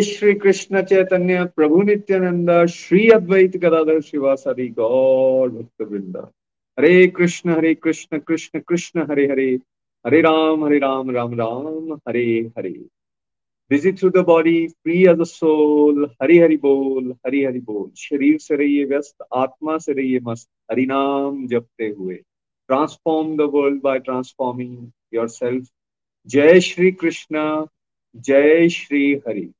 श्री कृष्ण चैतन्य प्रभु नित्यानंद, श्री अद्वैत गदाधर शिवासादि गौर भक्त वृंदा Hare Krishna Hare Krishna Krishna Krishna, Hare Hare. Hare Ram Hare Ram Ram Ram, Hare Hare. Busy through the body free as a soul Hari Hari बोल, हरि हरि बोल। शरीर से रहिए व्यस्त, आत्मा से रहिए मस्त हरि नाम जपते हुए। Transform the world by transforming yourself जय श्री कृष्ण, जय श्री हरि।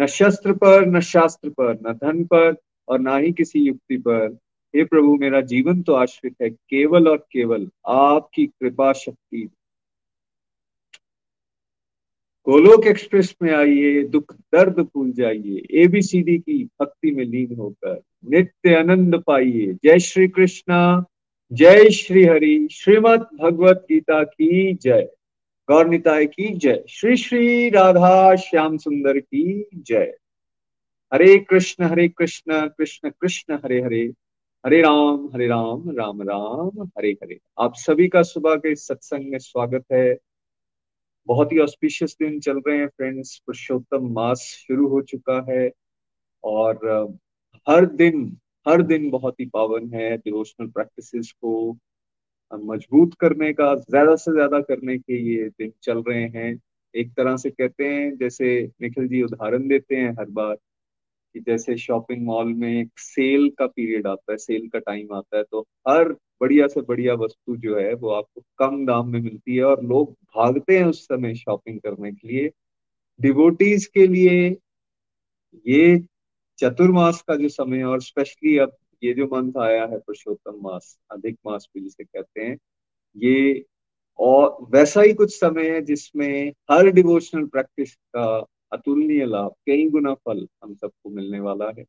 न शस्त्र पर, न शास्त्र पर, न धन पर और ना ही किसी युक्ति पर। हे प्रभु, मेरा जीवन तो आश्रित है केवल और केवल आपकी कृपा शक्ति। गोलोक एक्सप्रेस में आइए, दुख, दर्द भूल जाइए एबीसीडी की भक्ति में लीन होकर नित्य आनंद पाइए। जय श्री कृष्णा, जय श्री हरि, श्रीमद भगवत गीता की जय। गौर निताय की जय। श्री श्री राधा श्याम सुंदर की जय। हरे कृष्ण हरे कृष्ण कृष्ण कृष्ण, हरे हरे। हरे राम हरे राम राम राम, हरे हरे। आप सभी का सुबह के सत्संग में स्वागत है। बहुत ही ऑस्पिशियस दिन चल रहे हैं फ्रेंड्स पुरुषोत्तम मास शुरू हो चुका है और हर दिन हर दिन बहुत ही पावन है। डिवोशनल प्रैक्टिसेस को मज़बूत करने का, ज़्यादा से ज़्यादा करने के ये दिन चल रहे हैं। एक तरह से कहते हैं, जैसे निखिल जी उदाहरण देते हैं हर बार, कि जैसे शॉपिंग मॉल में एक सेल का पीरियड आता है, सेल का टाइम आता है तो हर बढ़िया से बढ़िया वस्तु जो है, वो आपको कम दाम में मिलती है और लोग भागते हैं उस समय शॉपिंग करने के लिए। डिवोटीज के लिए ये चतुर्मास का जो समय है, और स्पेशली अब ये जो मंथ आया है पुरुषोत्तम मास, अधिक मास भी जिसे कहते हैं, ये और वैसा ही कुछ समय है जिसमें हर डिवोशनल प्रैक्टिस का अतुलनीय लाभ, कई गुना फल हम सबको मिलने वाला है।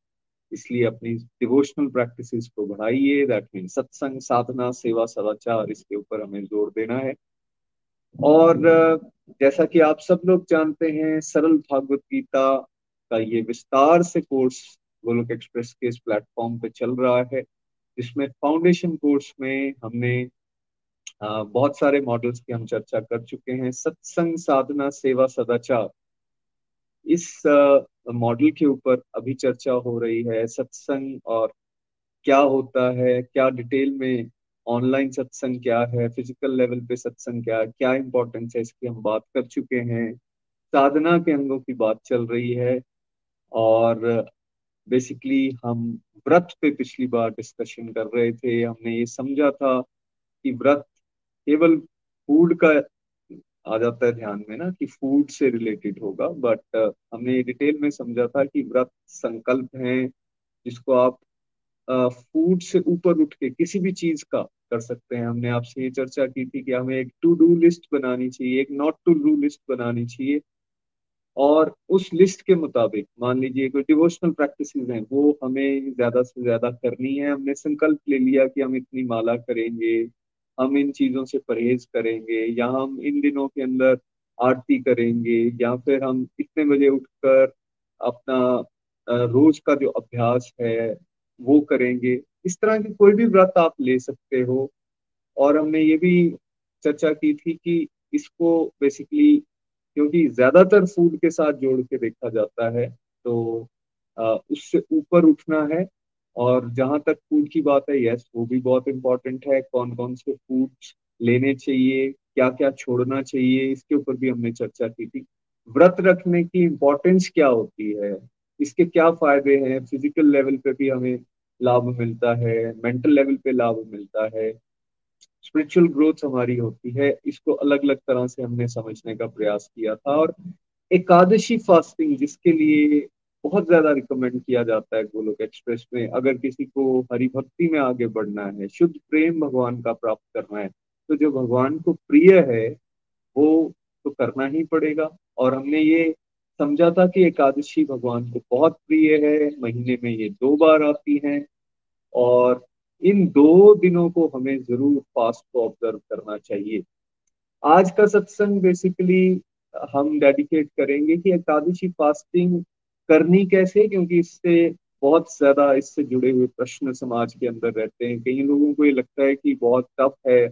इसलिए अपनी डिवोशनल प्रैक्टिसेस को बढ़ाइए दैट मीन सत्संग, साधना, सेवा, सदाचार, इसके ऊपर हमें ज़ोर देना है। और, जैसा कि आप सब लोग जानते हैं, सरल भागवत गीता का ये विस्तार से कोर्स गोलोक एक्सप्रेस के इस प्लेटफॉर्म पे चल रहा है। जिसमें फाउंडेशन कोर्स में हमने बहुत सारे मॉडल्स की हम चर्चा कर चुके हैं। सत्संग साधना सेवा सदाचार। इस मॉडल के ऊपर अभी चर्चा हो रही है। सत्संग और क्या होता है, क्या डिटेल में ऑनलाइन सत्संग क्या है, फ़िज़िकल लेवल पे सत्संग क्या है, क्या इंपॉर्टेंस है, इसकी हम बात कर चुके हैं। साधना के अंगों की बात चल रही है और बेसिकली हम व्रत पे पिछली बार डिस्कशन कर रहे थे हमने ये समझा था कि व्रत केवल फ़ूड का आ जाता है ध्यान में ना कि फ़ूड से रिलेटेड होगा बट uh, हमने डिटेल में समझा था कि व्रत संकल्प है जिसको आप फ़ूड uh, से ऊपर उठ के किसी भी चीज़ का कर सकते हैं। हमने आपसे ये चर्चा की थी कि हमें एक टू डू लिस्ट बनानी चाहिए एक नॉट टू डू लिस्ट बनानी चाहिए और उस लिस्ट के मुताबिक, मान लीजिए कोई डिवोशनल प्रैक्टिस हैं, वो हमें ज़्यादा से ज़्यादा करनी है। हमने संकल्प ले लिया कि हम इतनी माला करेंगे, हम इन चीज़ों से परहेज करेंगे, या हम इन दिनों के अंदर आरती करेंगे, या फिर हम इतने बजे उठकर अपना रोज का जो अभ्यास है, वो करेंगे। इस तरह की कोई भी व्रत आप ले सकते हो। और हमने ये भी चर्चा की थी कि इसको बेसिकली क्योंकि ज़्यादातर फ़ूड के साथ जोड़ के देखा जाता है तो उससे ऊपर उठना है और जहाँ तक फ़ूड की बात है यस वो भी बहुत इम्पोर्टेंट है। कौन कौन से फूड्स लेने चाहिए क्या क्या छोड़ना चाहिए, इसके ऊपर भी हमने चर्चा की थी। व्रत रखने की इम्पोर्टेंस क्या होती है? इसके क्या फ़ायदे हैं? फ़िज़िकल लेवल पे भी हमें लाभ मिलता है मेंटल लेवल पे लाभ मिलता है। स्पिरिचुअल ग्रोथ हमारी होती है, इसको अलग अलग तरह से हमने समझने का प्रयास किया था और एकादशी फास्टिंग जिसके लिए बहुत ज़्यादा रिकमेंड किया जाता है गोलोक एक्सप्रेस में, अगर किसी को हरि भक्ति में आगे बढ़ना है, शुद्ध प्रेम भगवान का प्राप्त करना है तो जो भगवान को प्रिय है, वो तो करना ही पड़ेगा। और हमने ये समझा था कि एकादशी भगवान को बहुत प्रिय है, महीने में ये दो बार आती हैं और इन दो दिनों को हमें ज़रूर फास्ट को ऑब्ज़र्व करना चाहिए। आज का सत्संग बेसिकली हम डेडिकेट करेंगे कि एकादशी फास्टिंग करनी कैसे, क्योंकि इससे बहुत ज़्यादा इससे जुड़े हुए प्रश्न समाज के अंदर रहते हैं। कई लोगों को ये लगता है कि बहुत टफ है,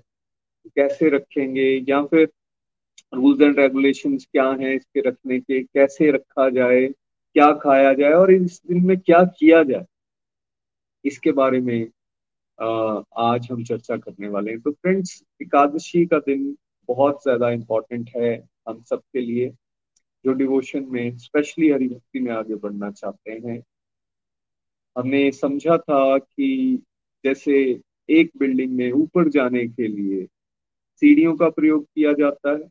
कैसे रखेंगे, या फिर रूल्स एंड रेगुलेशन क्या हैं इसके रखने के, कैसे रखा जाए, क्या खाया जाए, और इस दिन में क्या किया जाए, इसके बारे में आज हम चर्चा करने वाले हैं। तो फ्रेंड्स, एकादशी का दिन बहुत ज़्यादा इम्पोर्टेंट है हम सबके लिए, जो डिवोशन में स्पेशली हरिभक्ति में आगे बढ़ना चाहते हैं। हमने समझा था कि जैसे एक बिल्डिंग में ऊपर जाने के लिए सीढ़ियों का प्रयोग किया जाता है,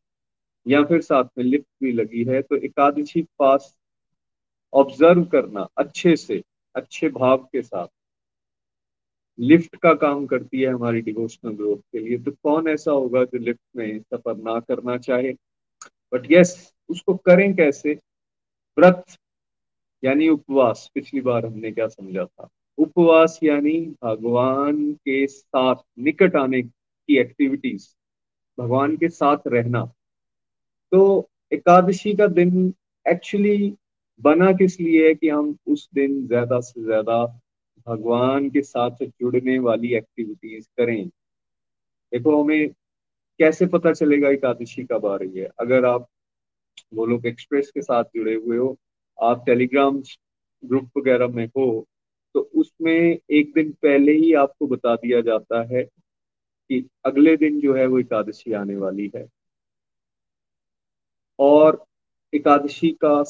या फिर साथ में लिफ्ट भी लगी है तो एकादशी पास ऑब्ज़र्व करना अच्छे से, अच्छे भाव के साथ लिफ्ट का काम करती है हमारी डिवोशनल ग्रोथ के लिए तो कौन ऐसा होगा जो लिफ्ट में सफ़र ना करना चाहे? बट यस उसको करें कैसे? व्रत, यानी उपवास। पिछली बार हमने क्या समझा था? उपवास यानी भगवान के साथ, निकट आने की एक्टिविटीज़ भगवान के साथ रहना। तो एकादशी का दिन एक्चुअली बना किस लिए है कि हम उस दिन ज़्यादा से ज़्यादा भगवान के साथ जुड़ने वाली एक्टिविटीज़ करें। देखो, हमें कैसे पता चलेगा एकादशी कब आ रही है? अगर आप लोग एक्सप्रेस के साथ जुड़े हुए हो, आप टेलीग्राम ग्रुप वगैरह में हो तो उसमें एक दिन पहले ही आपको बता दिया जाता है कि अगले दिन जो है वो एकादशी आने वाली है। और एकादशी का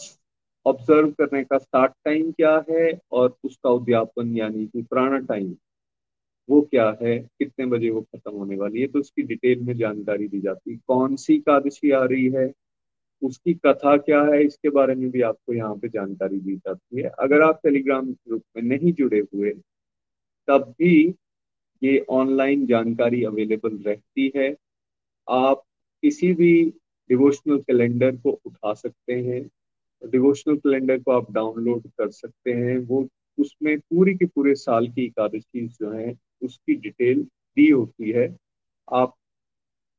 ऑब्ज़र्व करने का स्टार्ट टाइम क्या है और उसका उद्यापन यानी कि पुराना टाइम वो क्या है, कितने बजे वो खत्म होने वाली है तो उसकी डिटेल में जानकारी दी जाती है। कौन सी एकादशी आ रही है, उसकी कथा क्या है, इसके बारे में भी आपको यहाँ पे जानकारी दी जाती है। अगर आप टेलीग्राम ग्रुप में नहीं जुड़े हुए, तब भी ये ऑनलाइन जानकारी अवेलेबल रहती है। आप किसी भी डिवोशनल कैलेंडर को उठा सकते हैं। डिवोशनल कैलेंडर को आप डाउनलोड कर सकते हैं। वो उसमें पूरी के पूरे साल की एकादशी जो है, उसकी डिटेल दी होती है। आप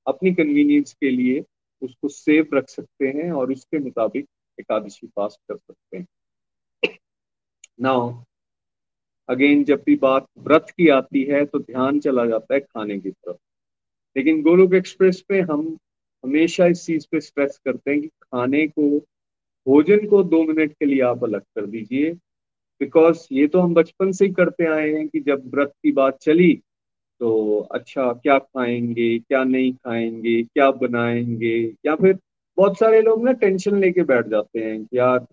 अपनी कन्वीनियंस के लिए उसको सेव रख सकते हैं और उसके मुताबिक एकादशी पास कर सकते हैं। नाउ अगेन जब भी बात व्रत की आती है तो ध्यान चला जाता है खाने की तरफ़। लेकिन गोलोक एक्सप्रेस पे हम हमेशा इस चीज़ पे स्ट्रेस करते हैं कि खाने को भोजन को दो मिनट के लिए आप अलग कर दीजिए। बिकॉज़ ये तो हम बचपन से ही करते आए हैं कि जब व्रत की बात चली तो अच्छा क्या खाएँगे, क्या नहीं खाएँगे, क्या बनाएँगे? या फिर बहुत सारे लोग ना टेंशन लेके बैठ जाते हैं कि यार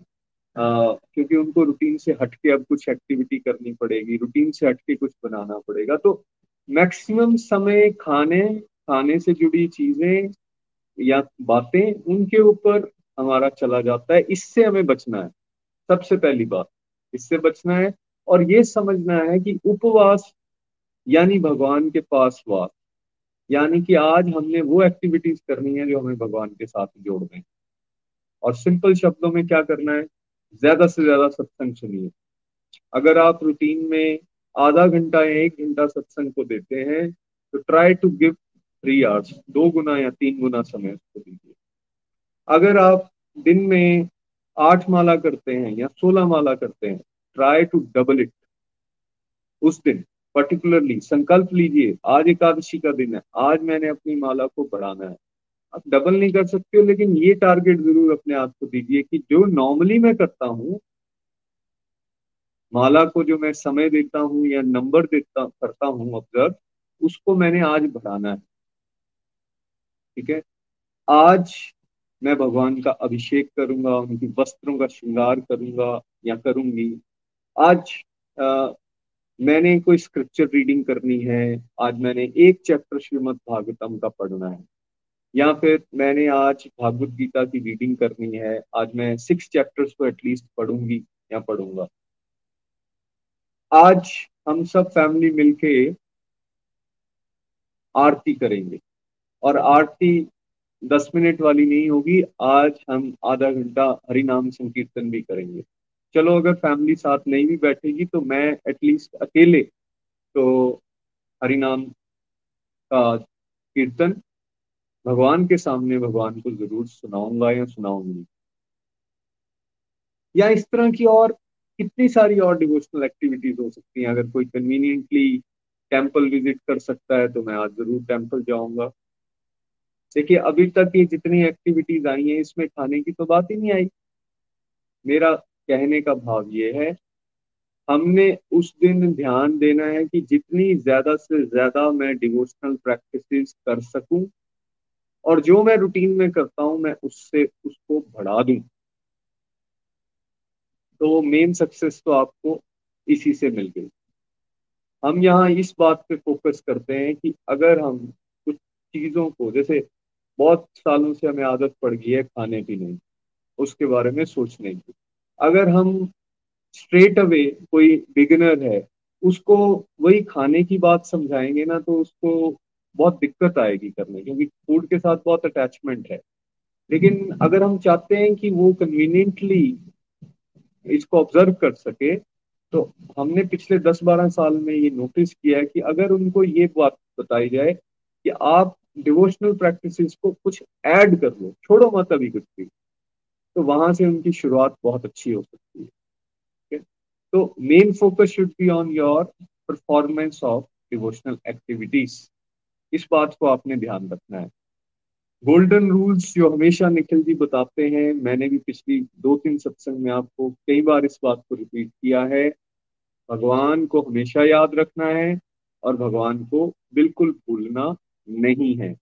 क्योंकि उनको रूटीन से हटके अब कुछ एक्टिविटी करनी पड़ेगी रूटीन से हटके कुछ बनाना पड़ेगा। तो मैक्सिमम समय खाने खाने से जुड़ी चीज़ें या बातें उनके ऊपर हमारा चला जाता है, इससे हमें बचना है। सबसे पहली बात, इससे बचना है और ये समझना है कि उपवास, यानी भगवान के पास वास, यानी कि आज हमने वो एक्टिविटीज़ करनी है जो हमें भगवान के साथ जोड़ दें। और सिंपल शब्दों में क्या करना है? ज़्यादा से ज़्यादा सत्संग सुनिए। अगर आप रूटीन में आधा घंटा या एक घंटा सत्संग को देते हैं तो try to give three hours दो गुना या तीन गुना समय उसको दीजिए। अगर आप दिन में आठ माला करते हैं या सोलह माला करते हैं ट्राई टू डबल इट उस दिन पर्टिकुलरली संकल्प लीजिए, आज एकादशी का दिन है, आज मैंने अपनी माला को बढ़ाना है। आप डबल नहीं कर सकते हो, लेकिन ये टारगेट ज़रूर अपने आप को दीजिए कि जो नॉर्मली मैं करता हूँ, माला को जो मैं समय देता हूँ या नंबर देता, करता हूँ ऑब्ज़र्व उसको मैंने आज बढ़ाना है। ठीक है? आज मैं भगवान का अभिषेक करूँगा उनकी वस्त्रों का श्रृंगार करूँगा या करूँगी। आज आ, मैंने कोई स्क्रिप्चर रीडिंग करनी है आज मैंने एक चैप्टर श्रीमद भागवतम का पढ़ना है। या फिर मैंने आज भागवत गीता की रीडिंग करनी है आज मैं सिक्स चैप्टर्स को एटलीस्ट पढ़ूँगी या पढ़ूँगा। आज हम सब फैमिली मिलके आरती करेंगे। और आरती दस मिनट वाली नहीं होगी। आज हम आधा घंटा हरि नाम संकीर्तन भी करेंगे। चलो, अगर फैमिली साथ नहीं भी बैठेगी तो मैं एटलीस्ट अकेले तो हरि नाम का कीर्तन भगवान के सामने भगवान को ज़रूर सुनाऊँगा या सुनाऊँगी। या इस तरह की और कितनी सारी और डिवोशनल एक्टिविटीज़ हो सकती हैं। अगर कोई कन्वीनियंटली टेंपल विज़िट कर सकता है तो मैं आज ज़रूर टेंपल जाऊँगा। देखिए, अभी तक ये जितनी एक्टिविटीज़ आई हैं, इसमें खाने की तो बात ही नहीं आई। मेरा कहने का भाव ये है, हमने उस दिन ध्यान देना है कि जितनी ज़्यादा से ज़्यादा मैं डिवोशनल प्रैक्टिसेस कर सकूँ और जो मैं रूटीन में करता हूँ, मैं उससे, उसको बढ़ा दूँ। तो वो मेन सक्सेस तो आपको इसी से मिल गई। हम यहाँ इस बात पे फोकस करते हैं कि अगर हम कुछ चीज़ों को, जैसे बहुत सालों से हमें आदत पड़ गई है खाने पीने की उसके बारे में सोचने की। अगर हम स्ट्रेट अवे कोई बिगिनर है, उसको वही खाने की बात समझाएँगे ना तो उसको बहुत दिक्कत आएगी करने, क्योंकि फ़ूड के साथ बहुत अटैचमेंट है। लेकिन अगर हम चाहते हैं कि वो कन्वीनियंटली इसको ऑब्ज़र्व कर सके तो हमने पिछले 10-12 साल में ये नोटिस किया है कि अगर उनको ये बात बताई जाए कि आप डिवोशनल प्रैक्टिसेस को कुछ ऐड कर लो। छोड़ो मत अभी कुछ भी तो वहाँ से उनकी शुरुआत बहुत अच्छी हो सकती है। तो main focus should be on your performance of devotional activities इस बात को आपने ध्यान रखना है। गोल्डन रूल्स जो हमेशा निखिल जी बताते हैं, मैंने भी पिछली दो तीन सत्संग में आपको कई बार इस बात को रिपीट किया है। भगवान को हमेशा याद रखना है और भगवान को बिल्कुल भूलना नहीं है।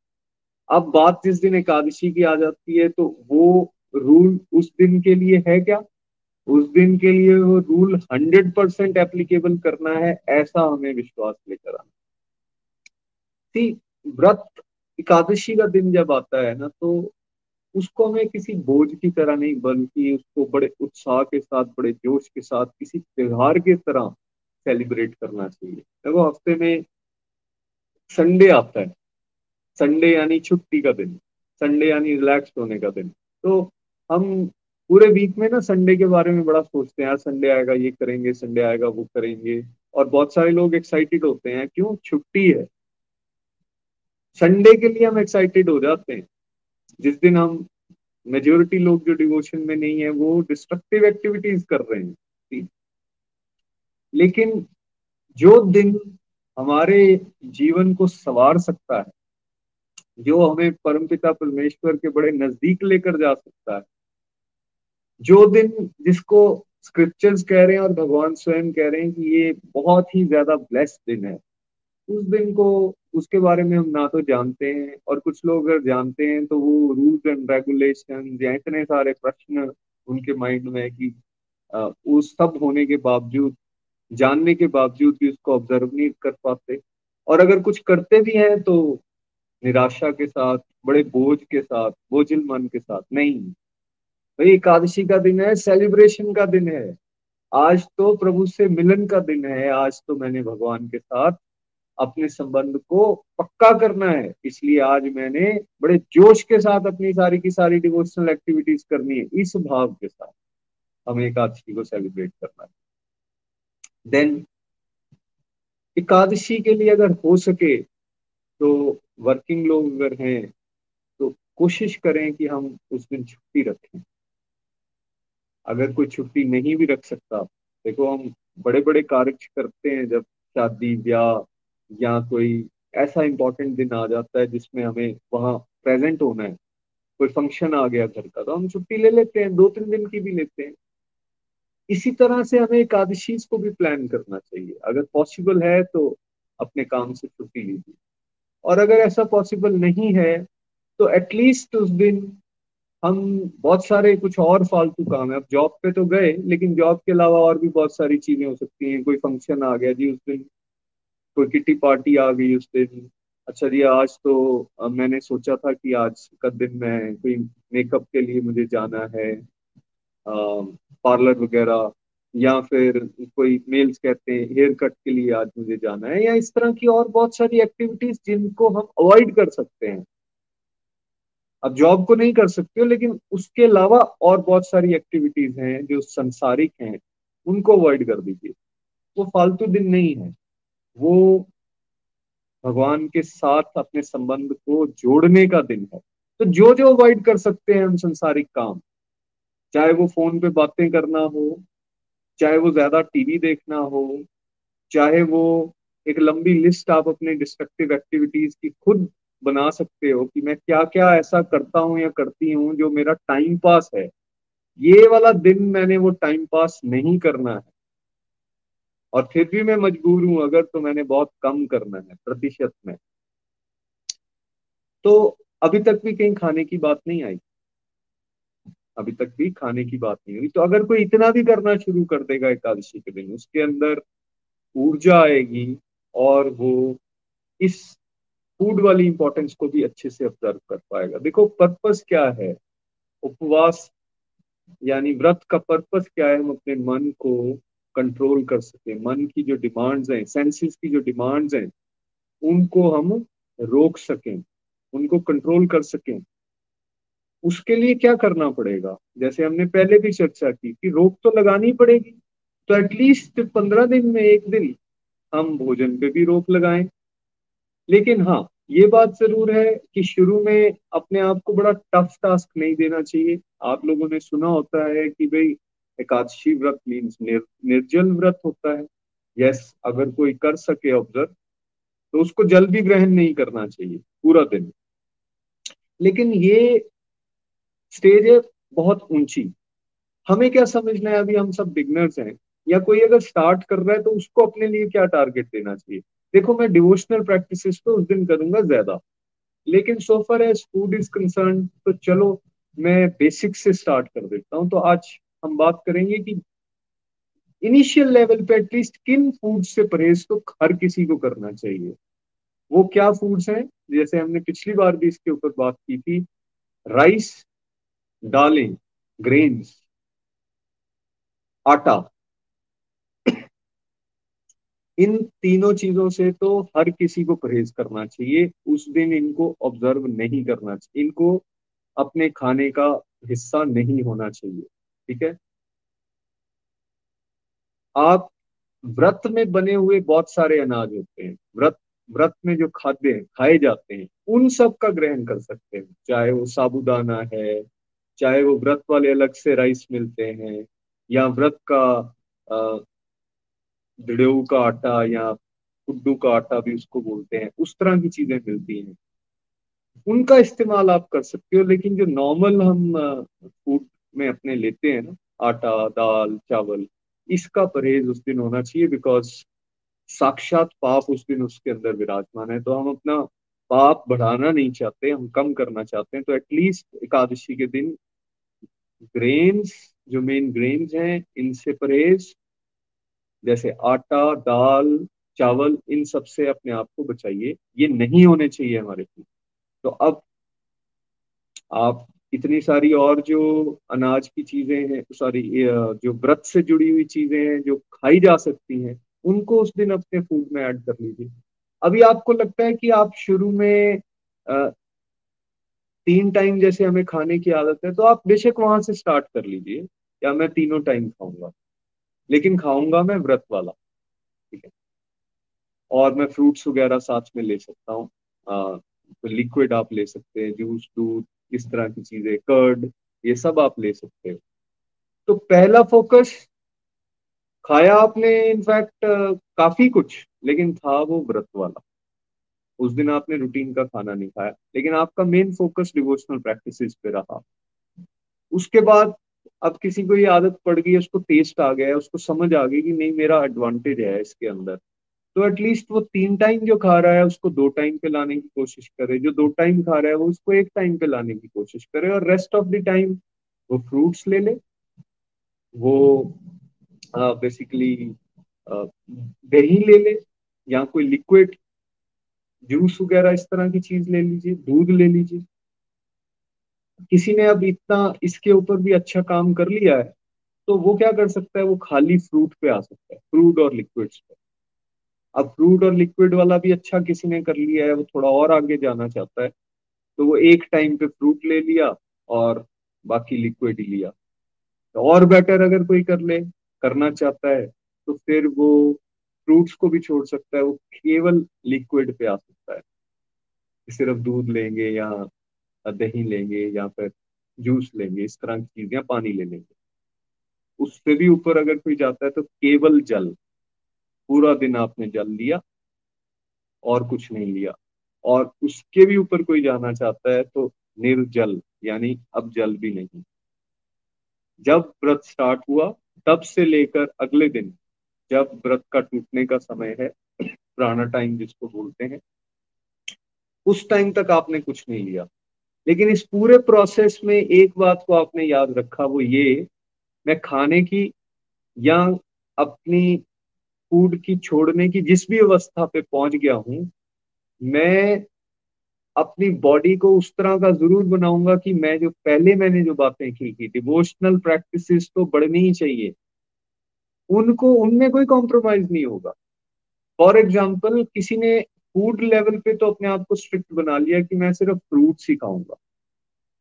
अब बात जिस दिन एकादशी की आ जाती है तो वो रूल उस दिन के लिए है क्या? उस दिन के लिए वो रूल हंड्रेड परसेंट एप्लीकेबल करना है, ऐसा हमें विश्वास लेकर आना। व्रत एकादशी का दिन जब आता है ना तो उसको हमें किसी बोझ की तरह नहीं, बल्कि उसको बड़े उत्साह के साथ, बड़े जोश के साथ, किसी त्योहार के तरह सेलिब्रेट करना चाहिए। देखो, हफ़्ते में संडे आता है। संडे यानी छुट्टी का दिन संडे यानी रिलैक्स होने का दिन। तो हम पूरे वीक में ना संडे के बारे में बड़ा सोचते हैं, यार संडे आएगा, ये करेंगे संडे आएगा, वो करेंगे। और बहुत सारे लोग एक्साइटेड होते हैं, क्यों? छुट्टी है। संडे के लिए हम एक्साइटेड हो जाते हैं। जिस दिन हम मेजोरिटी लोग जो डिवोशन में नहीं है, वो डिस्ट्रक्टिव एक्टिविटीज़ कर रहे हैं। लेकिन जो दिन हमारे जीवन को सवार सकता है जो हमें परमपिता परमेश्वर के बड़े नज़दीक लेकर जा सकता है। जो दिन जिसको स्क्रिप्चर्स कह रहे हैं और भगवान स्वयं कह रहे हैं कि ये बहुत ही ज़्यादा ब्लेस्ड दिन है, उस दिन को, उसके बारे में हम ना तो जानते हैं और कुछ लोग अगर जानते हैं तो वो रूल्स एंड रेगुलेशन या इतने सारे प्रश्न उनके माइंड में कि उस सब होने के बावजूद, जानने के बावजूद भी उसको ऑब्ज़र्व नहीं कर पाते। और अगर कुछ करते भी हैं तो निराशा के साथ, बड़े बोझ के साथ, बोझिल मन के साथ, नहीं। भाई, एकादशी का दिन है सेलिब्रेशन का दिन है। आज तो प्रभु से मिलन का दिन है। आज तो मैंने भगवान के साथ अपने संबंध को पक्का करना है। इसलिए आज मैंने बड़े जोश के साथ अपनी सारी की सारी डिवोशनल एक्टिविटीज़ करनी है, इस भाव के साथ। हमें एकादशी को सेलिब्रेट करना है। देन एकादशी के लिए अगर हो सके तो वर्किंग लोग अगर हैं तो कोशिश करें कि हम उस दिन छुट्टी रखें। अगर कोई छुट्टी नहीं भी रख सकता, देखो हम बड़े बड़े कार्य करते हैं, जब शादी, ब्याह या कोई ऐसा इंपॉर्टेंट दिन आ जाता है जिसमें हमें वहाँ प्रेजेंट होना है, कोई फ़ंक्शन आ गया घर का तो हम छुट्टी ले लेते हैं दो तीन दिन की भी लेते हैं। इसी तरह से हमें एकादशी को भी प्लान करना चाहिए। अगर पॉसिबल है तो अपने काम से छुट्टी लीजिए। और अगर ऐसा पॉसिबल नहीं है तो एटलीस्ट उस दिन हम बहुत सारे कुछ और फालतू काम है। अब जॉब पे तो गए, लेकिन जॉब के अलावा और भी बहुत सारी चीज़ें हो सकती हैं। कोई फ़ंक्शन आ गया जी उस दिन, कोई किटी पार्टी आ गई उस दिन। अच्छा जी, आज तो मैंने सोचा था कि आज का दिन मैं कोई मेकअप के लिए मुझे जाना है पार्लर वगैरह या फिर कोई मेल्स कहते हैं हेयर कट के लिए आज मुझे जाना है, या इस तरह की और बहुत सारी एक्टिविटीज़ जिनको हम अवॉइड कर सकते हैं। अब जॉब को नहीं कर सकते हो, लेकिन उसके अलावा और बहुत सारी एक्टिविटीज़ हैं जो संसारिक हैं, उनको अवॉइड कर दीजिए। वो फालतू दिन नहीं है। वो भगवान के साथ अपने संबंध को जोड़ने का दिन है। तो जो जो अवॉइड कर सकते हैं हम संसारिक काम, चाहे वो फ़ोन पे बातें करना हो चाहे वो ज़्यादा टीवी देखना हो, चाहे वो एक लंबी लिस्ट आप अपने डिस्ट्रक्टिव एक्टिविटीज़ की खुद बना सकते हो कि मैं क्या क्या ऐसा करता हूँ या करती हूँ जो मेरा टाइम पास है। ये वाला दिन मैंने वो टाइम पास नहीं करना है। और फिर भी मैं मजबूर हूँ, अगर तो मैंने बहुत कम करना है, प्रतिशत में। तो अभी तक भी कहीं खाने की बात नहीं आई। अभी तक भी खाने की बात नहीं हुई। तो अगर कोई इतना भी करना शुरू कर देगा एकादशी के दिन, उसके अंदर ऊर्जा आएगी और वो इस फ़ूड वाली इंपॉर्टेंस को भी अच्छे से ऑब्ज़र्व कर पाएगा। देखो पर्पस क्या है? उपवास, यानी व्रत का पर्पस क्या है? हम अपने मन को कंट्रोल कर सके। मन की जो डिमांड्स हैं सेंसेस की जो डिमांड्स हैं, उनको हम रोक सकें, उनको कंट्रोल कर सकें। उसके लिए क्या करना पड़ेगा? जैसे हमने पहले भी चर्चा की कि रोक तो लगानी पड़ेगी तो एटलीस्ट पंद्रह दिन में एक दिन हम भोजन पे भी रोक लगाएँ। लेकिन हाँ ये बात ज़रूर है कि शुरू में अपने आप को बड़ा टफ टास्क नहीं देना चाहिए। आप लोगों ने सुना होता है कि भाई एकादशी व्रत मीन्स निर, निर्जल व्रत होता है। यस अगर कोई कर सके ऑब्ज़र्व तो उसको जल भी ग्रहण नहीं करना चाहिए पूरा दिन। लेकिन ये स्टेज है बहुत ऊँची। हमें क्या समझना है? अभी हम सब बिगनर्स हैं। या कोई अगर स्टार्ट कर रहा है तो उसको अपने लिए क्या टारगेट देना चाहिए? देखो, मैं डिवोशनल प्रैक्टिसेस तो उस दिन करूँगा ज़्यादा। लेकिन so far as food is concern तो चलो, मैं बेसिक से स्टार्ट कर देता हूँ। तो आज हम बात करेंगे कि इनिशियल लेवल पे एटलीस्ट किन फ़ूड से परहेज तो हर किसी को करना चाहिए। वो क्या फूड्स हैं? जैसे हमने पिछली बार भी इसके ऊपर बात की थी राइस दालें ग्रेन्स आटा। इन तीनों चीज़ों से तो हर किसी को परहेज करना चाहिए। उस दिन इनको ऑब्ज़र्व नहीं करना चाहिए इनको अपने खाने का हिस्सा नहीं होना चाहिए, ठीक है? आप व्रत में बने हुए बहुत सारे अनाज होते हैं। व्रत व्रत में जो खाद्य खाए जाते हैं, उन सब का ग्रहण कर सकते हैं। चाहे वो साबुदाना है चाहे वो व्रत वाले अलग से राइस मिलते हैं या व्रत का दृढ़ का आटा या कुड्डू का आटा भी उसको बोलते हैं, उस तरह की चीज़ें मिलती हैं। उनका इस्तेमाल आप कर सकते हो, लेकिन जो नॉर्मल हम फ़ूड में अपने लेते हैं ना, आटा, दाल, चावल, इसका परहेज उस दिन होना चाहिए बिकॉज़ साक्षात पाप उस दिन उसके अंदर विराजमान है। तो हम अपना पाप बढ़ाना नहीं चाहते, हम कम करना चाहते हैं तो एटलीस्ट एकादशी के दिन ग्रेन्स जो मेन ग्रेन्स हैं, इनसे परहेज, जैसे आटा, दाल, चावल, इन सबसे अपने आप को बचाइए। ये नहीं होने चाहिए हमारे लिए। तो अब आप इतनी सारी और जो अनाज की चीज़ें हैं, सॉरी जो व्रत से जुड़ी हुई चीज़ें हैं, जो खाई जा सकती हैं, उनको उस दिन अपने फ़ूड में ऐड कर लीजिए। अभी आपको लगता है कि आप शुरू में तीन टाइम जैसे हमें खाने की आदत है तो आप बेशक वहाँ से स्टार्ट कर लीजिए, या मैं तीनों टाइम खाऊँगा। लेकिन खाऊँगा मैं व्रत वाला, ठीक है? और मैं फ्रूट्स वगैरह साथ में ले सकता हूँ। लिक्विड आप ले सकते हैं जूस दूध, इस तरह की चीज़ें कर्ड ये सब आप ले सकते हो। तो पहला फोकस खाया आपने इनफैक्ट काफ़ी कुछ, लेकिन था वो व्रत वाला। उस दिन आपने रूटीन का खाना नहीं खाया, लेकिन आपका मेन फोकस डिवोशनल प्रैक्टिस पे रहा। उसके बाद अब किसी को ये आदत पड़ गई, उसको टेस्ट आ गया, उसको समझ आ गई कि नहीं, मेरा एडवांटेज है इसके अंदर। तो एटलीस्ट वो तीन टाइम जो खा रहा है, उसको दो टाइम पे लाने की कोशिश करे। जो दो टाइम खा रहा है, वो उसको एक टाइम पे लाने की कोशिश करे और रेस्ट ऑफ़ द टाइम वो फ्रूट्स ले ले। वो बेसिकली दही ले ले, या कोई लिक्विड जूस वगैरह इस तरह की चीज़ ले लीजिए, दूध ले लीजिए। किसी ने अब इतना इसके ऊपर भी अच्छा काम कर लिया है तो वो क्या कर सकता है? वो खाली फ्रूट पे आ सकता है फ्रूट और लिक्विड्स पे। अब फ्रूट और लिक्विड वाला भी अच्छा किसी ने कर लिया है, वो थोड़ा और आगे जाना चाहता है तो वो एक टाइम पे फ्रूट ले लिया और बाकी लिक्विड लिया। तो और बेटर अगर कोई कर ले, करना चाहता है तो फिर वो फ्रूट्स को भी छोड़ सकता है, वो केवल लिक्विड पे आ सकता है। सिर्फ़ दूध लेंगे या दही लेंगे या फिर जूस लेंगे, इस तरह की चीज़ें पानी ले लेंगे। उससे भी ऊपर अगर कोई जाता है तो केवल जल। पूरा दिन आपने जल लिया और कुछ नहीं लिया। और उसके भी ऊपर कोई जाना चाहता है तो निर्जल, यानी अब जल भी नहीं। जब व्रत स्टार्ट हुआ, तब से लेकर अगले दिन जब व्रत का टूटने का समय है, पुराना टाइम जिसको बोलते हैं, उस टाइम तक आपने कुछ नहीं लिया। लेकिन इस पूरे प्रोसेस में एक बात को आपने याद रखा, वो ये, मैं खाने की या अपनी फ़ूड की छोड़ने की जिस भी अवस्था पे पहुँच गया हूँ, मैं अपनी बॉडी को उस तरह का ज़रूर बनाऊँगा कि मैं जो, पहले मैंने जो बातें की थी डिवोशनल प्रैक्टिसेस तो बढ़नी ही चाहिए। उनको, उनमें कोई कॉम्प्रोमाइज नहीं होगा। फॉर एग्ज़ाम्पल किसी ने फ़ूड लेवल पे तो अपने आप को स्ट्रिक्ट बना लिया कि मैं सिर्फ़ फ्रूट्स ही खाऊँगा।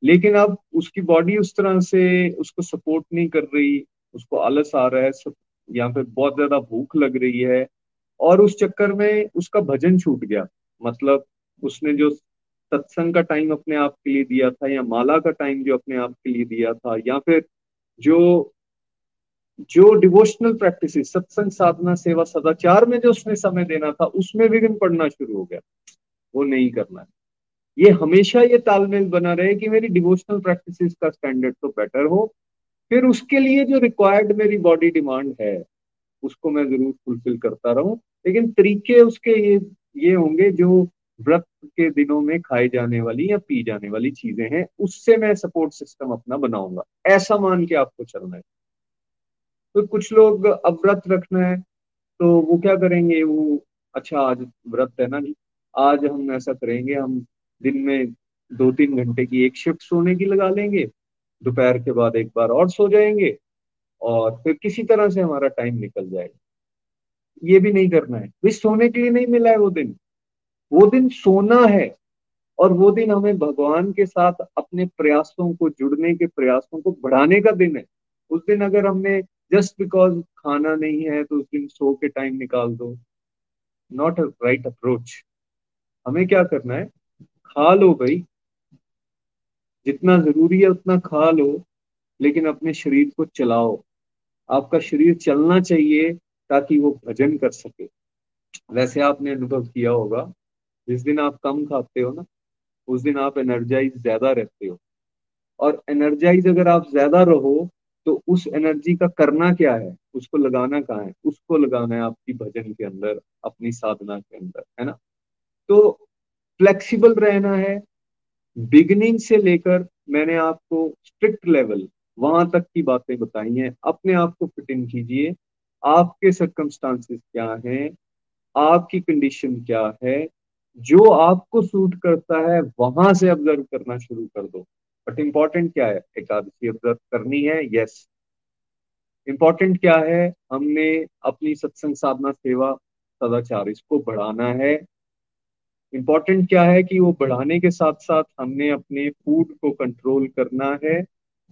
लेकिन अब उसकी बॉडी उस तरह से उसको सपोर्ट नहीं कर रही, उसको आलस आ रहा है या फिर बहुत ज़्यादा भूख लग रही है, और उस चक्कर में उसका भजन छूट गया। मतलब उसने जो सत्संग का टाइम अपने आप के लिए दिया था, या माला का टाइम जो अपने आप के लिए दिया था, या फिर जो जो डिवोशनल प्रैक्टिस सत्संग साधना सेवा सदाचार में जो उसने समय देना था उसमें विघ्न पड़ना शुरू हो गया वो नहीं करना है ये हमेशा ये तालमेल बना रहे कि मेरी डिवोशनल प्रैक्टिस का स्टैंडर्ड तो बेटर हो फिर उसके लिए जो रिक्वायर्ड मेरी बॉडी डिमांड है उसको मैं ज़रूर फुलफिल करता रहूँ लेकिन तरीके उसके ये ये होंगे जो व्रत के दिनों में खाई जाने वाली या पी जाने वाली चीज़ें हैं उससे मैं सपोर्ट सिस्टम अपना बनाऊँगा ऐसा मान के आपको चलना है तो कुछ लोग अब व्रत रखना है तो वो क्या करेंगे? वो अच्छा आज व्रत है ना जी। आज हम ऐसा करेंगे, हम दिन में दो तीन घंटे की एक शिफ्ट सोने की लगा लेंगे, दोपहर के बाद एक बार और सो जाएँगे, और फिर किसी तरह से हमारा टाइम निकल जाएगा। ये भी नहीं करना है। भाई सोने के लिए नहीं मिला है वो दिन। वो दिन सोना है, और वो दिन हमें भगवान के साथ अपने प्रयासों को, जुड़ने के प्रयासों को बढ़ाने का दिन है। उस दिन अगर हमने जस्ट बिकॉज़ खाना नहीं है तो उस दिन सो के टाइम निकाल दो। नॉट अ राइट अप्रोच हमें क्या करना है? खा लो भाई। जितना ज़रूरी है उतना खा लो, लेकिन अपने शरीर को चलाओ। आपका शरीर चलना चाहिए ताकि वो भजन कर सके। वैसे आपने अनुभव किया होगा, जिस दिन आप कम खाते हो ना, उस दिन आप एनर्जाइज ज़्यादा रहते हो। और एनर्जाइज अगर आप ज़्यादा रहो तो उस एनर्जी का करना क्या है? उसको लगाना कहाँ है? उसको लगाना है आपकी भजन के अंदर, अपनी साधना के अंदर, है ना? तो फ्लेक्सिबल रहना है। बिगिनिंग से लेकर मैंने आपको स्ट्रिक्ट लेवल वहाँ तक की बातें बताई हैं। अपने आप को फिट इन कीजिए। आपके सर्कमस्टांसेस क्या हैं? आपकी कंडीशन क्या है? जो आपको सूट करता है, वहाँ से ऑब्ज़र्व करना शुरू कर दो। बट इंपॉर्टेंट क्या है? एकादशी ऑब्ज़र्व करनी है यस इंपॉर्टेंट क्या है? हमने अपनी सत्संग साधना सेवा सदाचार, इसको बढ़ाना है। इंपॉर्टेंट क्या है कि वो बढ़ाने के साथ साथ हमने अपने फ़ूड को कंट्रोल करना है।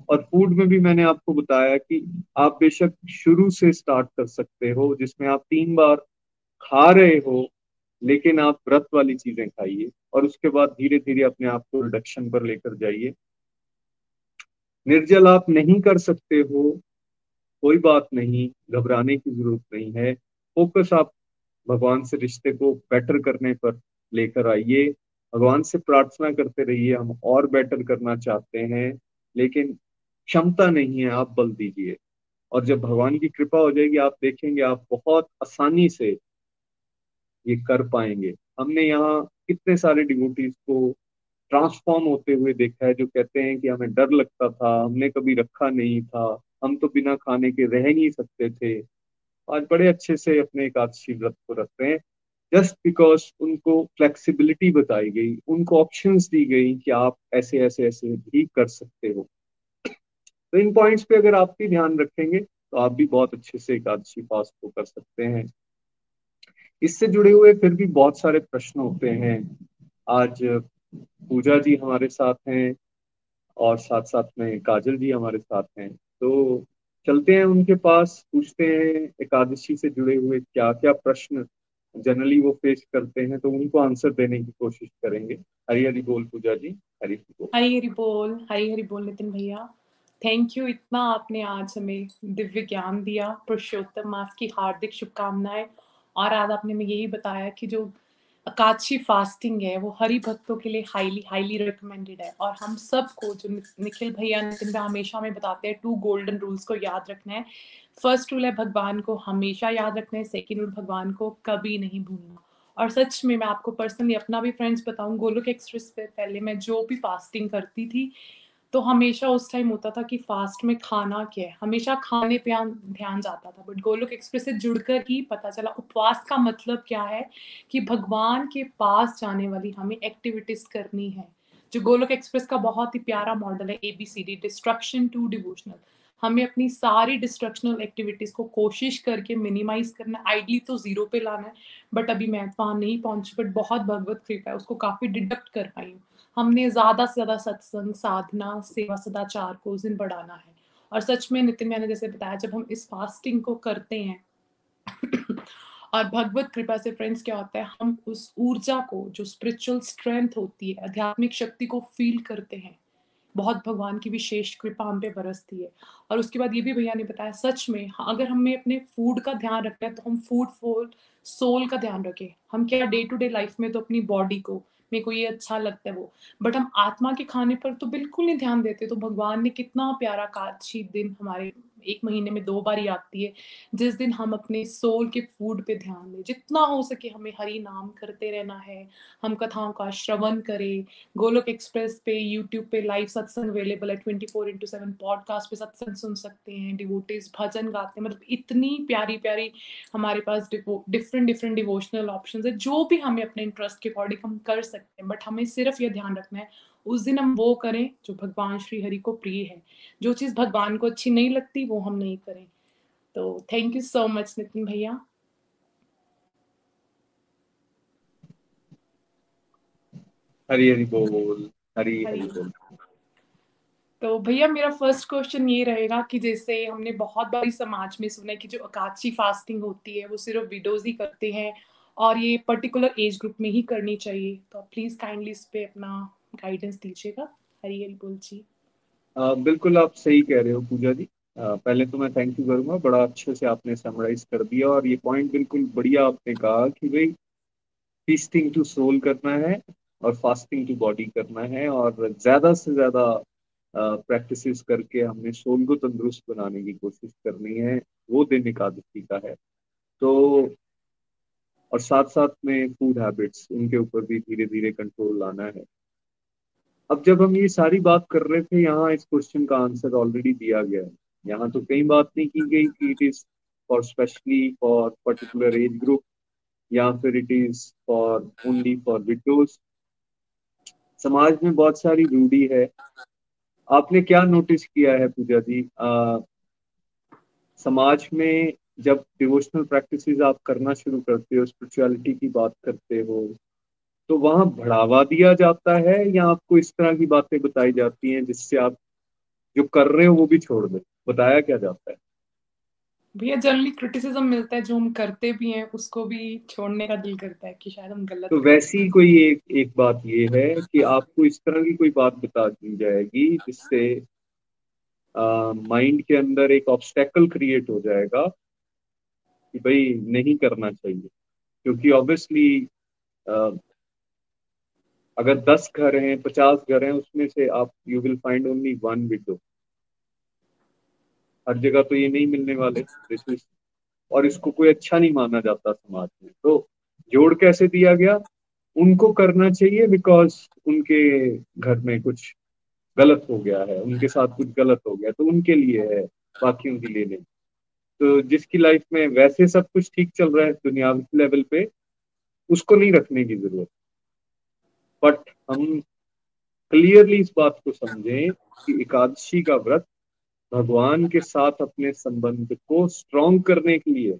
और फ़ूड में भी मैंने आपको बताया कि आप बेशक शुरू से स्टार्ट कर सकते हो, जिसमें आप तीन बार खा रहे हो, लेकिन आप व्रत वाली चीज़ें खाइए और उसके बाद धीरे धीरे अपने आप को रिडक्शन पर लेकर जाइए। निर्जल आप नहीं कर सकते हो। कोई बात नहीं, घबराने की ज़रूरत नहीं है। फोकस आप भगवान से रिश्ते को बेटर करने पर लेकर आइए। भगवान से प्रार्थना करते रहिए, हम और बेटर करना चाहते हैं, लेकिन क्षमता नहीं है, आप बल दीजिए। और जब भगवान की कृपा हो जाएगी, आप देखेंगे, आप बहुत आसानी से ये कर पाएँगे। हमने यहाँ कितने सारे डिवोटीज को ट्रांसफॉर्म होते हुए देखा है, जो कहते हैं कि हमें डर लगता था, हमने कभी रखा नहीं था, हम तो बिना खाने के रह नहीं सकते थे। आज बड़े अच्छे से अपने एकादशी व्रत को रख रहे हैं। जस्ट बिकॉज़ उनको फ्लेक्सिबिलिटी बताई गई, उनको ऑप्शंस दी गई कि आप ऐसे ऐसे ऐसे भी कर सकते हो। तो इन पॉइंट्स पे अगर आप भी ध्यान रखेंगे तो आप भी बहुत अच्छे से एकादशी फास्ट को कर सकते हैं। इससे जुड़े हुए फिर भी बहुत सारे प्रश्न होते हैं। आज पूजा जी हमारे साथ हैं और साथ साथ में काजल जी हमारे साथ हैं। तो चलते हैं उनके पास, पूछते हैं एकादशी से जुड़े हुए क्या क्या प्रश्न जनरली वो फेस करते हैं तो उनको आंसर देने की कोशिश करेंगे। हरी हरी बोल पूजा जी, हरी हरी बोल। हरी हरी बोल, हरी हरी बोल नितिन भैया। थैंक यू इतना आपने आज हमें दिव्य ज्ञान दिया, पुरुषोत्तम मास की हार्दिक शुभकामनाएँ। और आज आपने हमें यही बताया कि जो अकादशी फास्टिंग है, वो हरि भक्तों के लिए हाईली हाईली रिकमेंडेड है। और हम सबको जो निखिल भैया, नितिन भैया हमेशा हमें बताते हैं टू गोल्डन रूल्स को याद रखना है। फ़र्स्ट रूल है भगवान को हमेशा याद रखना है सेकेंड रूल भगवान को कभी नहीं भूलना। और सच में मैं आपको पर्सनली अपना भी फ्रेंड्स बताऊँ, गोलोक एक्सप्रेस पे पहले मैं जो भी फास्टिंग करती थी तो हमेशा उस टाइम होता था कि फास्ट में खाना क्या है। हमेशा खाने पे ध्यान जाता था। बट गोलोक एक्सप्रेस से जुड़कर ही पता चला, उपवास का मतलब क्या है कि भगवान के पास जाने वाली हमें एक्टिविटीज़ करनी है। जो गोलोक एक्सप्रेस का बहुत ही प्यारा मॉडल है एबीसीडी डिस्ट्रक्शन टू डिवोशनल हमें अपनी सारी डिस्ट्रक्शनल एक्टिविटीज़ को कोशिश करके मिनिमाइज करना आइडली तो ज़ीरो पे लाना है बट अभी मैं वहाँ नहीं पहुँची बट बहुत भगवत कृपा है, उसको काफ़ी डिडक्ट कर पाई हूँ। हमने ज़्यादा से ज़्यादा सत्संग, साधना, सेवा, सदाचार को उस दिन बढ़ाना है। और सच में नितिन मैंने जैसे बताया, जब हम इस फास्टिंग को करते हैं, और भगवत कृपा से फ्रेंड्स क्या होता है, हम उस ऊर्जा को, जो स्पिरिचुअल स्ट्रेंथ होती है, आध्यात्मिक शक्ति को फील करते हैं। बहुत भगवान की विशेष कृपा हम पे बरसती है। और उसके बाद ये भी भैया ने बताया, सच में अगर हमें अपने फ़ूड का ध्यान रखना है तो हम फ़ूड फॉर सोल का ध्यान रखें। हम क्या डे टू डे लाइफ में तो अपनी बॉडी को मेरे को ये अच्छा लगता है वो। बट हम आत्मा के खाने पर तो बिल्कुल नहीं ध्यान देते तो भगवान ने कितना प्यारा काशी दिन हमारे एक महीने में दो बार ही आती है, जिस दिन हम अपने सोल के फ़ूड पे ध्यान दें। जितना हो सके हमें हरी नाम करते रहना है, हम कथाओं का श्रवण करें। गोलोक एक्सप्रेस पे यूट्यूब पे लाइव सत्संग अवेलेबल है twenty four into seven podcast पे सत्संग सुन सकते हैं डिवोटिस भजन गाते हैं। मतलब इतनी प्यारी प्यारी हमारे पास डिफरेंट डिफरेंट डिवोशनल ऑप्शन है, जो भी हमें अपने इंटरेस्ट के अकॉर्डिंग हम कर सकते हैं। बट हमें सिर्फ़ ये ध्यान रखना है उस दिन हम वो करें जो भगवान श्री हरि को प्रिय है। जो चीज़ भगवान को अच्छी नहीं लगती वो हम नहीं करें। तो thank you so much Nitin भैया। हरी हरी बोल हरी हरी बोल। तो भैया मेरा फ़र्स्ट क्वेश्चन ये रहेगा कि जैसे हमने बहुत बारी समाज में सुना है कि जो अकाची फास्टिंग होती है वो सिर्फ़ विडोज ही करते हैं और ये पर्टिकुलर एज ग्रुप में ही करनी चाहिए। तो प्लीज़ काइंडली इस पे अपना गाइडेंस दीजिएगा हरी हरी बोल जी आ, बिल्कुल आप सही कह रहे हो पूजा जी। आ, पहले तो मैं थैंक यू करूँगा बड़ा अच्छे से आपने समराइज कर दिया और ये पॉइंट बिल्कुल बढ़िया आपने कहा कि भाई फीस्टिंग टू सोल करना है और फास्टिंग टू बॉडी करना है और ज़्यादा से ज़्यादा प्रैक्टिसेस करके हमने सोल को तंदुरुस्त बनाने की कोशिश करनी है वो दिन एकादशी का है। तो और साथ साथ में फ़ूड हैबिट्स उनके ऊपर भी धीरे धीरे कंट्रोल लाना है। अब जब हम ये सारी बात कर रहे थे, यहाँ इस क्वेश्चन का आंसर ऑलरेडी दिया गया है। यहाँ तो कई बात नहीं की गई कि it is for specially for particular age group या फिर it is for only for widows समाज में बहुत सारी रूढ़ी है। आपने क्या नोटिस किया है पूजा जी? समाज में जब डिवोशनल प्रैक्टिसेस आप करना शुरू करते हो स्पिरिचुअलिटी की बात करते हो तो वहाँ बढ़ावा दिया जाता है या आपको इस तरह की बातें बताई जाती हैं जिससे आप जो कर रहे हो वो भी छोड़ दे? बताया क्या जाता है? भैया जनरली क्रिटिसिज्म मिलता है जो हम करते भी हैं उसको भी छोड़ने का दिल करता है कि शायद हम गलत तो वैसी कोई एक एक बात ये है कि आपको इस तरह की कोई बात बता दी जाएगी जिससे माइंड के अंदर एक ऑब्स्टेकल क्रिएट हो जाएगा कि भाई नहीं करना चाहिए। क्योंकि ऑब्वियसली अगर दस घर हैं, पचास घर हैं, उसमें से आप you will find only one widow हर जगह तो ये नहीं मिलने वाले और इसको कोई अच्छा नहीं माना जाता समाज में। तो जोड़ कैसे दिया गया? उनको करना चाहिए बिकॉज़ उनके घर में कुछ गलत हो गया है, उनके साथ कुछ गलत हो गया तो उनके लिए है बाकियों के लिए नहीं। तो जिसकी लाइफ में वैसे सब कुछ ठीक चल रहा है दुनियावी लेवल पे, उसको नहीं रखने की ज़रूरत। बट हम क्लियरली इस बात को समझें कि एकादशी का व्रत भगवान के साथ अपने संबंध को स्ट्रॉन्ग करने के लिए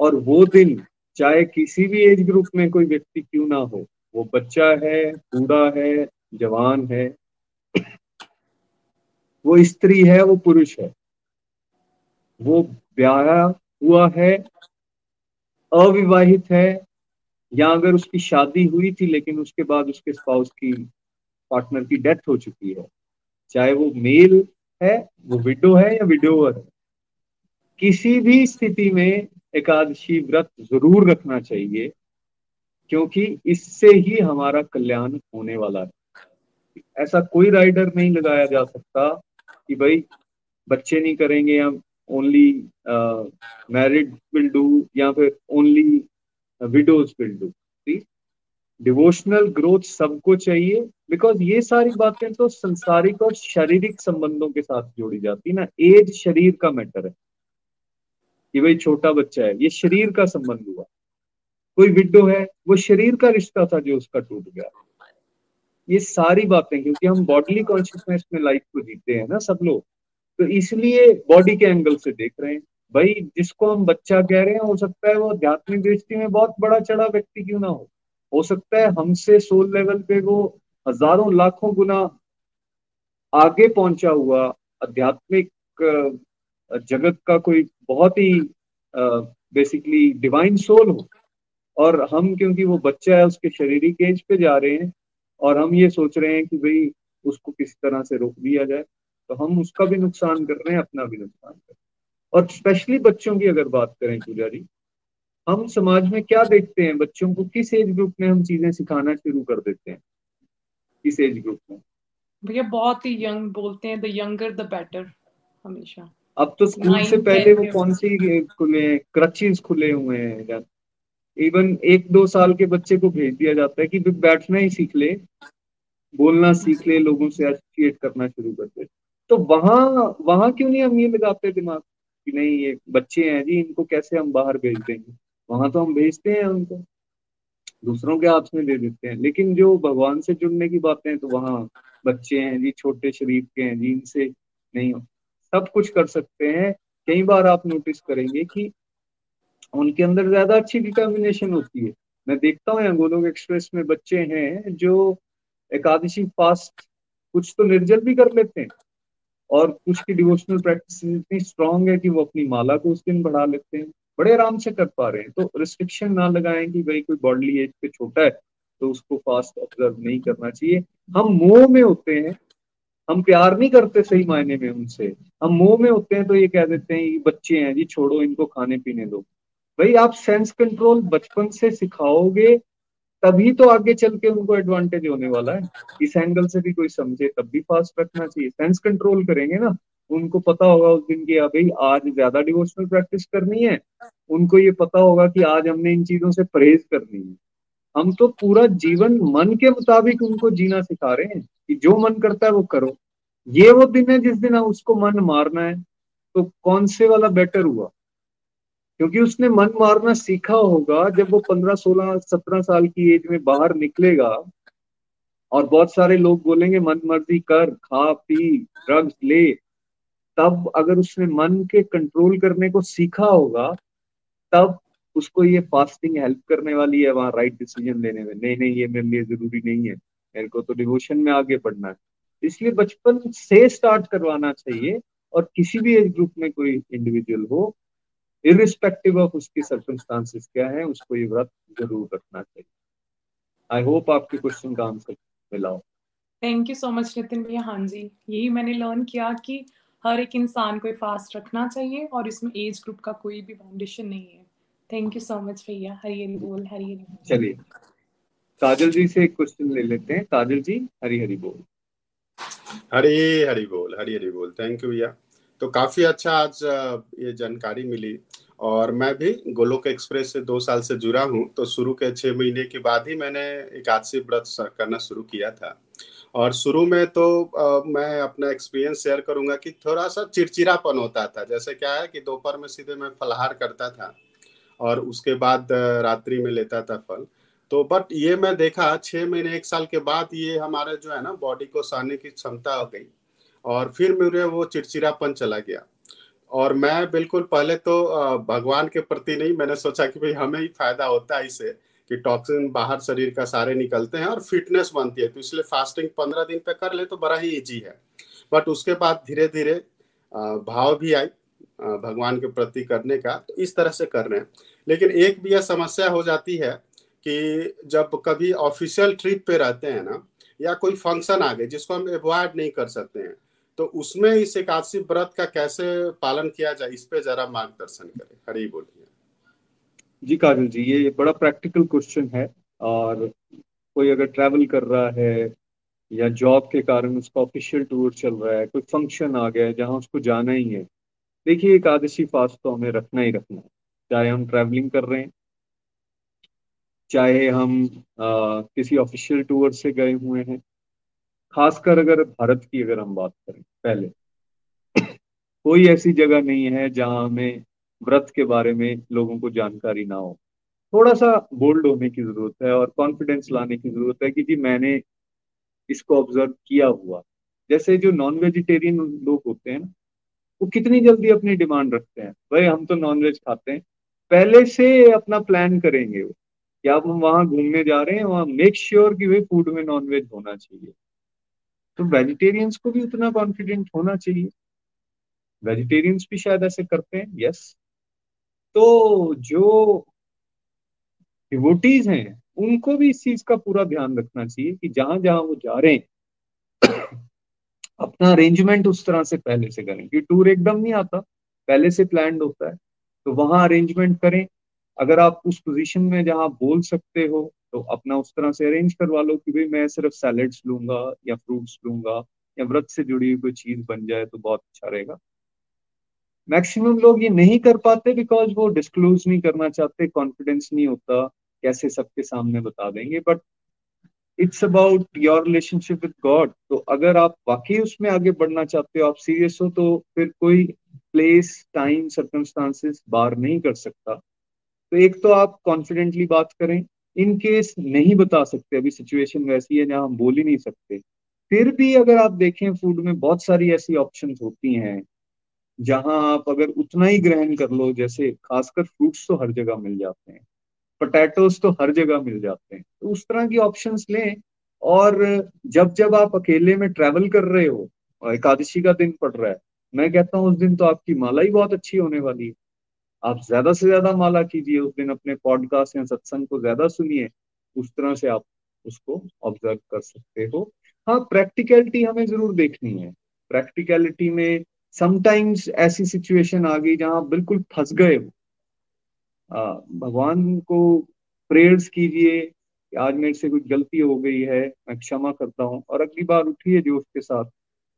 और वो दिन चाहे किसी भी एज ग्रुप में कोई व्यक्ति क्यों ना हो, वो बच्चा है, बूढ़ा है, जवान है, वो स्त्री है, वो पुरुष है, वो ब्याह हुआ है, अविवाहित है या अगर उसकी शादी हुई थी, लेकिन उसके बाद उसके स्पाउस की पार्टनर की डेथ हो चुकी है, चाहे वो मेल है, वो विडो है या विडोवर है, किसी भी स्थिति में एकादशी व्रत ज़रूर रखना चाहिए, क्योंकि इससे ही हमारा कल्याण होने वाला है। ऐसा कोई राइडर नहीं लगाया जा सकता कि भाई, बच्चे नहीं करेंगे या ओनली मैरिड विल डू या फिर only widows will do devotional growth सबको चाहिए। बिकॉज़ ये सारी बातें तो संसारिक और शारीरिक संबंधों के साथ जोड़ी जाती है ना। एज शरीर का मैटर है। कि भाई छोटा बच्चा है। ये शरीर का संबंध हुआ। कोई विडो है, वो शरीर का रिश्ता था जो उसका टूट गया। ये सारी बातें, क्योंकि हम बॉडली कॉन्शियसनेस में लाइफ को जीते हैं ना सब लोग। तो इसलिए बॉडी के एंगल से देख रहे हैं। भाई, जिसको हम बच्चा कह रहे हैं, हो सकता है वो आध्यात्मिक दृष्टि में बहुत बड़ा चढ़ा व्यक्ति क्यों ना हो। हो सकता है हमसे सोल लेवल पे वो हज़ारों लाखों गुना आगे पहुँचा हुआ आध्यात्मिक जगत का कोई बहुत ही बेसिकली डिवाइन सोल हो। और हम, क्योंकि वो बच्चा है, उसके शारीरिक एज पे जा रहे हैं, और हम ये सोच रहे हैं कि भाई, उसको किसी तरह से रोक दिया जाए तो हम उसका भी नुकसान कर रहे हैं, अपना भी नुकसान कर रहे हैं। और स्पेशली बच्चों की अगर बात करें पूजा जी हम समाज में क्या देखते हैं? बच्चों को किस एज ग्रुप में हम चीज़ें सिखाना शुरू कर देते हैं? किस एज ग्रुप में? भैया बहुत ही यंग बोलते हैं द यंगर द बेटर हमेशा। अब तो स्कूल से पहले वो कौन सी। खुले क्रचेज खुले हुए हैं इवन एक दो साल के बच्चे को भेज दिया जाता है कि बैठना ही सीख ले बोलना सीख ले लोगों से एसोसिएट करना शुरू कर दे। तो वहाँ वहाँ क्यों नहीं हम ये लगाते दिमाग? कि नहीं, ये बच्चे हैं जी, इनको कैसे हम बाहर भेज देंगे? वहाँ तो हम भेजते हैं उनको। दूसरों के हाथ में दे देते हैं। लेकिन जो भगवान से जुड़ने की बातें हैं तो वहाँ बच्चे हैं जी, छोटे शरीफ के हैं जी, इनसे नहीं हो, सब कुछ कर सकते हैं। कई बार आप नोटिस करेंगे कि उनके अंदर ज़्यादा अच्छी डिटर्मिनेशन होती है। मैं देखता हूँ गोलोक एक्सप्रेस में बच्चे हैं जो एकादशी फास्ट कुछ तो निर्जल भी कर लेते हैं। और कुछ की डिवोशनल प्रैक्टिस इतनी स्ट्रांग है कि वो अपनी माला को उस दिन बढ़ा लेते हैं, बड़े आराम से कर पा रहे हैं। तो रिस्ट्रिक्शन ना लगाएँ कि भाई कोई बॉडली एज पे छोटा है तो उसको फास्ट ऑब्ज़र्व नहीं करना चाहिए। हम मोह में होते हैं, हम प्यार नहीं करते सही मायने में उनसे। हम मोह में होते हैं तो ये कह देते हैं, ये बच्चे हैं जी, छोड़ो इनको खाने पीने दो। भाई आप सेंस कंट्रोल बचपन से सिखाओगे तभी तो आगे चल के उनको एडवांटेज होने वाला है। इस एंगल से भी कोई समझे, तब भी फास्ट रखना चाहिए। सेंस कंट्रोल करेंगे ना, उनको पता होगा उस दिन की भाई, आज ज़्यादा डिवोशनल प्रैक्टिस करनी है। उनको ये पता होगा कि आज हमने इन चीज़ों से परहेज करनी है। हम तो पूरा जीवन मन के मुताबिक उनको जीना सिखा रहे हैं कि जो मन करता है वो करो। ये वो दिन है जिस दिन उसको मन मारना है। तो कौन से वाला बेटर हुआ? क्योंकि उसने मन मारना सीखा होगा जब वो पंद्रह, सोलह, सत्रह साल की एज में बाहर निकलेगा। और बहुत सारे लोग बोलेंगे, मन मर्ज़ी कर, खा, पी ड्रग्स ले। तब अगर उसने मन के कंट्रोल करने को सीखा होगा, तब उसको ये फास्टिंग हेल्प करने वाली है, वहाँ राइट डिसीज़न लेने में। नहीं नहीं, ये मेरे लिए ज़रूरी नहीं है। मेरे को तो डिवोशन में आगे बढ़ना है। इसलिए बचपन से स्टार्ट करवाना चाहिए और किसी भी एज ग्रुप में कोई इंडिविजुअल हो इरिस्पेक्टिव ऑफ़ उसकी सर्कमस्टांसिस क्या है उसको ये व्रत ज़रूर रखना चाहिए। आई होप आपके क्वेश्चन का आंसर मिला हो। Thank you so much Nitin भैया। हाँ जी यही मैंने लर्न किया कि हर एक इंसान को फास्ट रखना चाहिए और इसमें एज ग्रुप का कोई भी बाउंडेशन नहीं है। थैंक यू सो मच भैया। हरी हरी बोल हरी हरी चलिए काजल जी से एक क्वेश्चन ले लेते हैं। काजल जी हरी हरी बोल। हरी हरी बोल हरी हरी बोल। थैंक यू भैया। तो काफ़ी अच्छा आज ये जानकारी मिली। और मैं भी गोलोक एक्सप्रेस से दो साल से जुड़ा हूँ तो शुरू के छः महीने के बाद ही मैंने एकादशी व्रत करना शुरू किया था। और शुरू में तो आ, मैं अपना एक्सपीरियंस शेयर करूँगा कि थोड़ा सा चिड़चिड़ापन होता था। जैसे क्या है कि दोपहर में सीधे मैं फलहार करता था और उसके बाद रात्रि में लेता था फल। तो बट ये मैं देखा छः महीने एक साल के बाद ये हमारे जो है ना बॉडी को सहने की क्षमता हो गई। और फिर मेरे वो चिड़चिड़ापन चला गया। और मैं बिल्कुल पहले तो भगवान के प्रति नहीं, मैंने सोचा कि भाई हमें ही फ़ायदा होता है इसे कि टॉक्सिन बाहर शरीर का सारे निकलते हैं और फिटनेस बनती है। तो इसलिए फास्टिंग पंद्रह दिन पे कर ले तो बड़ा ही इजी है। बट उसके बाद धीरे धीरे भाव भी आई भगवान के प्रति करने का। तो इस तरह से कर रहे हैं। लेकिन एक भी यह समस्या हो जाती है कि जब कभी ऑफिशियल ट्रिप पे रहते हैं ना, या कोई फ़ंक्शन आ गए जिसको हम अवॉइड नहीं कर सकते हैं तो उसमें इस एकादशी व्रत का कैसे पालन किया जाए इस पे जरा मार्गदर्शन करें। हरी बोलिए। जी काजल जी ये बड़ा प्रैक्टिकल क्वेश्चन है और कोई अगर ट्रैवल कर रहा है या जॉब के कारण उसका ऑफिशियल टूर चल रहा है कोई फ़ंक्शन आ गया है जहाँ उसको जाना ही है देखिए एकादशी फास्ट तो हमें रखना ही रखना है। चाहे हम ट्रैवलिंग कर रहे हैं चाहे हम आ, किसी ऑफिशियल टूर से गए हुए हैं खासकर अगर भारत की अगर हम बात करें, पहले, कोई ऐसी जगह नहीं है जहाँ हमें व्रत के बारे में लोगों को जानकारी ना हो। थोड़ा सा बोल्ड होने की ज़रूरत है और कॉन्फिडेंस लाने की ज़रूरत है कि जी मैंने इसको ऑब्ज़र्व किया हुआ। जैसे जो नॉन वेजिटेरियन लोग होते हैं ना, वो कितनी जल्दी अपनी डिमांड रखते हैं। भाई, हम तो नॉन वेज खाते हैं। पहले से अपना प्लान करेंगे वो कि आप हम वहाँ घूमने जा रहे हैं, वहाँ मेक श्योर कि भाई फ़ूड में नॉन वेज होना चाहिए। तो वेजिटेरियंस को भी उतना कॉन्फिडेंट होना चाहिए। वेजिटेरियंस भी शायद ऐसे करते हैं यस तो जो डिवोटीज हैं, उनको भी इस चीज़ का पूरा ध्यान रखना चाहिए कि जहाँ जहाँ वो जा रहे हैं, अपना अरेंजमेंट उस तरह से पहले से करें। कि टूर एकदम नहीं आता, पहले से प्लान होता है। तो वहाँ अरेंजमेंट करें। अगर आप उस पोजीशन में जहाँ बोल सकते हो तो अपना उस तरह से अरेंज करवा लो कि भाई मैं सिर्फ़ सैलड्स लूँगा या फ्रूट्स लूँगा या व्रत से जुड़ी हुई कोई चीज़ बन जाए तो बहुत अच्छा रहेगा। मैक्सिमम लोग ये नहीं कर पाते बिकॉज़ वो डिस्क्लोज नहीं करना चाहते कॉन्फिडेंस नहीं होता कैसे सबके सामने बता देंगे। But it's about your relationship with God तो अगर आप वाकई उसमें आगे बढ़ना चाहते हो, आप सीरियस हो तो फिर कोई प्लेस टाइम सर्कमस्टांसेस बार नहीं कर सकता। तो एक तो आप कॉन्फिडेंटली बात करें इन केस नहीं बता सकते, अभी सिचुएशन वैसी है, जहाँ हम बोल ही नहीं सकते। फिर भी अगर आप देखें फ़ूड में बहुत सारी ऐसी ऑप्शन होती हैं, जहाँ आप अगर उतना ही ग्रहण कर लो, जैसे खासकर फ्रूट्स तो हर जगह मिल जाते हैं पोटैटोज तो हर जगह मिल जाते हैं तो उस तरह की ऑप्शंस लें। और जब जब आप अकेले में ट्रैवल कर रहे हो एकादशी का दिन पड़ रहा है, मैं कहता हूँ, उस दिन तो आपकी माला ही बहुत अच्छी होने वाली है। आप ज़्यादा से ज़्यादा माला कीजिए उस दिन अपने पॉडकास्ट या सत्संग को ज़्यादा सुनिए, उस तरह से आप उसको ऑब्ज़र्व कर सकते हो। हाँ प्रैक्टिकलिटी हमें ज़रूर देखनी है। प्रैक्टिकलिटी में समटाइम्स ऐसी सिचुएशन आ गई जहाँ बिल्कुल फंस गए हो। भगवान को प्रेयर्स कीजिए आज मेरे से कुछ गलती हो गई है, मैं क्षमा करता हूँ और अगली बार उठिए जोश के साथ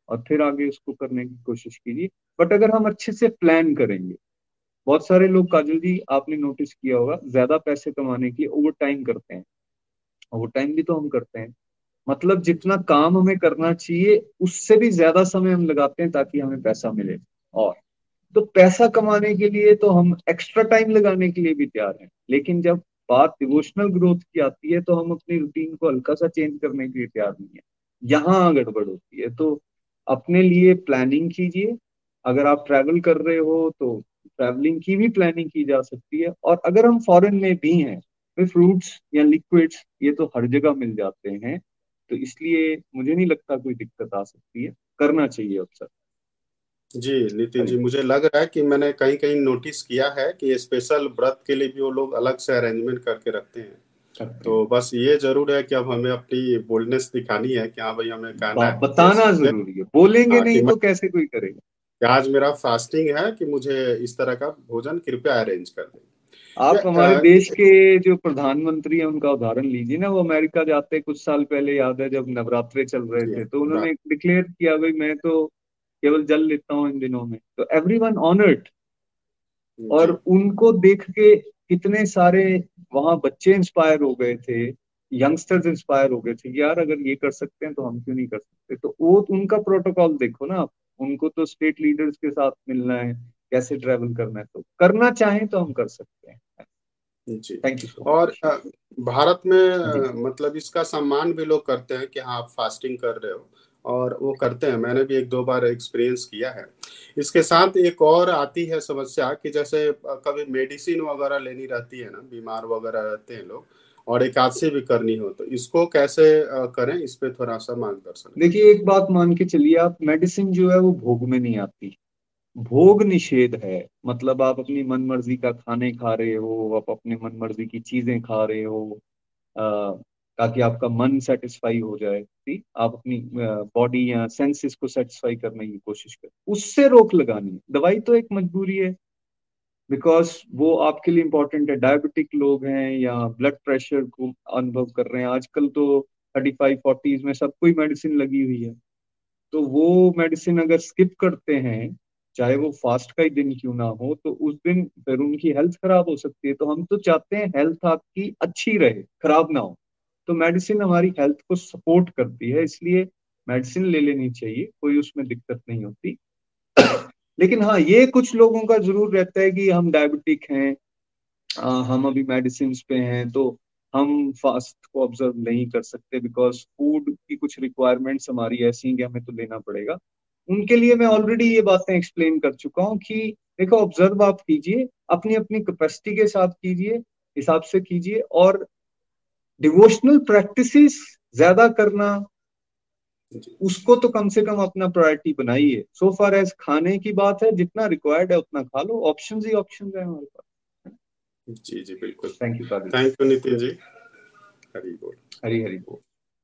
और फिर आगे उसको करने की कोशिश कीजिए। बट अगर हम अच्छे से प्लान करेंगे बहुत सारे लोग, काजल जी, आपने नोटिस किया होगा, ज़्यादा पैसे कमाने की ओवर टाइम करते हैं। ओवर टाइम भी तो हम करते हैं। मतलब जितना काम हमें करना चाहिए, उससे भी ज़्यादा समय हम लगाते हैं ताकि हमें पैसा मिले। और तो पैसा कमाने के लिए तो हम एक्स्ट्रा टाइम लगाने के लिए भी तैयार हैं। लेकिन जब बात डिवोशनल ग्रोथ की आती है तो हम अपनी रूटीन को हल्का सा चेंज करने के लिए तैयार नहीं है। यहाँ गड़बड़ होती है। तो अपने लिए प्लानिंग कीजिए। अगर आप ट्रैवल कर रहे हो तो ट्रैवलिंग की भी प्लानिंग की जा सकती है। और अगर हम फॉरेन में भी हैं तो फ्रूट्स या लिक्विड्स ये तो हर जगह मिल जाते हैं। तो इसलिए मुझे नहीं लगता कोई दिक्कत आ सकती है। करना चाहिए अक्सर। जी नितिन जी मुझे लग रहा है कि मैंने कहीं कहीं नोटिस किया है कि स्पेशल व्रत के लिए भी वो लोग अलग से अरेंजमेंट करके रखते हैं। तो बस ये ज़रूर है कि अब हमें अपनी बोल्डनेस दिखानी है कि हाँ भाई हमें कहना है। बताना ज़रूरी है। बोलेंगे हाँ, नहीं तो कैसे कोई करेगा? आज मेरा फास्टिंग है कि मुझे इस तरह का भोजन कृपया अरेंज कर दें। आप हमारे देश के जो प्रधानमंत्री हैं उनका उदाहरण लीजिए ना वो अमेरिका जाते कुछ साल पहले याद है जब नवरात्रे चल रहे थे तो उन्होंने डिक्लेयर किया भाई मैं तो केवल जल लेता हूँ इन दिनों में। तो एवरी वन ऑनर्ड और उनको देख के कितने सारे वहाँ बच्चे इंस्पायर हो गए थे यंगस्टर्स इंस्पायर हो गए थे यार अगर ये कर सकते हैं तो हम क्यों नहीं कर सकते? तो वो उनका प्रोटोकॉल देखो ना आप। उनको तो स्टेट लीडर्स के साथ मिलना है कैसे ट्रेवल करना है तो करना चाहें तो हम कर सकते हैं। जी। थैंक यू और भारत में मतलब इसका सम्मान भी लोग करते हैं कि हाँ आप फास्टिंग कर रहे हो और वो करते हैं। मैंने भी एक दो बार एक्सपीरियंस किया है। इसके साथ एक और आती है समस्या कि जैसे कभी मेडिसिन वगैरह लेनी रहती है ना बीमार वगैरह रहते हैं लोग और एकादशी भी करनी हो तो इसको कैसे करें? इस पे थोड़ा सा मार्गदर्शन देखिए एक बात मान के चलिए आप मेडिसिन जो है वो भोग में नहीं आती। भोग निषेध है। मतलब आप अपनी मन मर्ज़ी का खाने खा रहे हो आप अपने मन मर्ज़ी की चीज़ें खा रहे हो आ, ताकि आपका मन सेटिस्फाई हो जाए ठीक आप अपनी बॉडी या सेंसेस को सेटिस्फाई करने की कोशिश करें। उससे रोक लगानी दवाई तो एक मजबूरी है। बिकॉज़ वो आपके लिए इंपॉर्टेंट है। डायबिटिक लोग हैं या ब्लड प्रेशर को अनुभव कर रहे हैं। आजकल तो थर्टी फाइव फोर्टीज में सब कोई मेडिसिन लगी हुई है। तो वो मेडिसिन अगर स्किप करते हैं, चाहे वो फास्ट का ही दिन क्यों ना हो तो उस दिन फिर उनकी हेल्थ खराब हो सकती है। तो हम तो चाहते हैं हेल्थ आपकी अच्छी रहे, खराब ना हो। तो मेडिसिन हमारी हेल्थ को सपोर्ट करती है। इसलिए मेडिसिन ले लेनी चाहिए। कोई उसमें दिक्कत नहीं होती। लेकिन हाँ ये कुछ लोगों का ज़रूर रहता है कि हम डायबिटिक हैं आ, हम अभी मेडिसिन पे हैं तो हम फास्ट को ऑब्ज़र्व नहीं कर सकते बिकॉज़ फ़ूड की कुछ रिक्वायरमेंट्स हमारी ऐसी हैं कि हमें तो लेना पड़ेगा। उनके लिए मैं ऑलरेडी ये बातें एक्सप्लेन कर चुका हूँ कि देखो ऑब्ज़र्व आप कीजिए अपनी अपनी कैपेसिटी के साथ कीजिए हिसाब से कीजिए और डिवोशनल प्रैक्टिसेस ज़्यादा करना उसको तो कम से कम अपना प्रायोरिटी बनाइए। सो फार एज खाने की बात है जितना रिक्वायर्ड है उतना खा लो। ऑप्शन ही ऑप्शन है हमारे पास। जी जी बिल्कुल। Thank you thank you Nitin ji Hari बोल हरी हरी बोल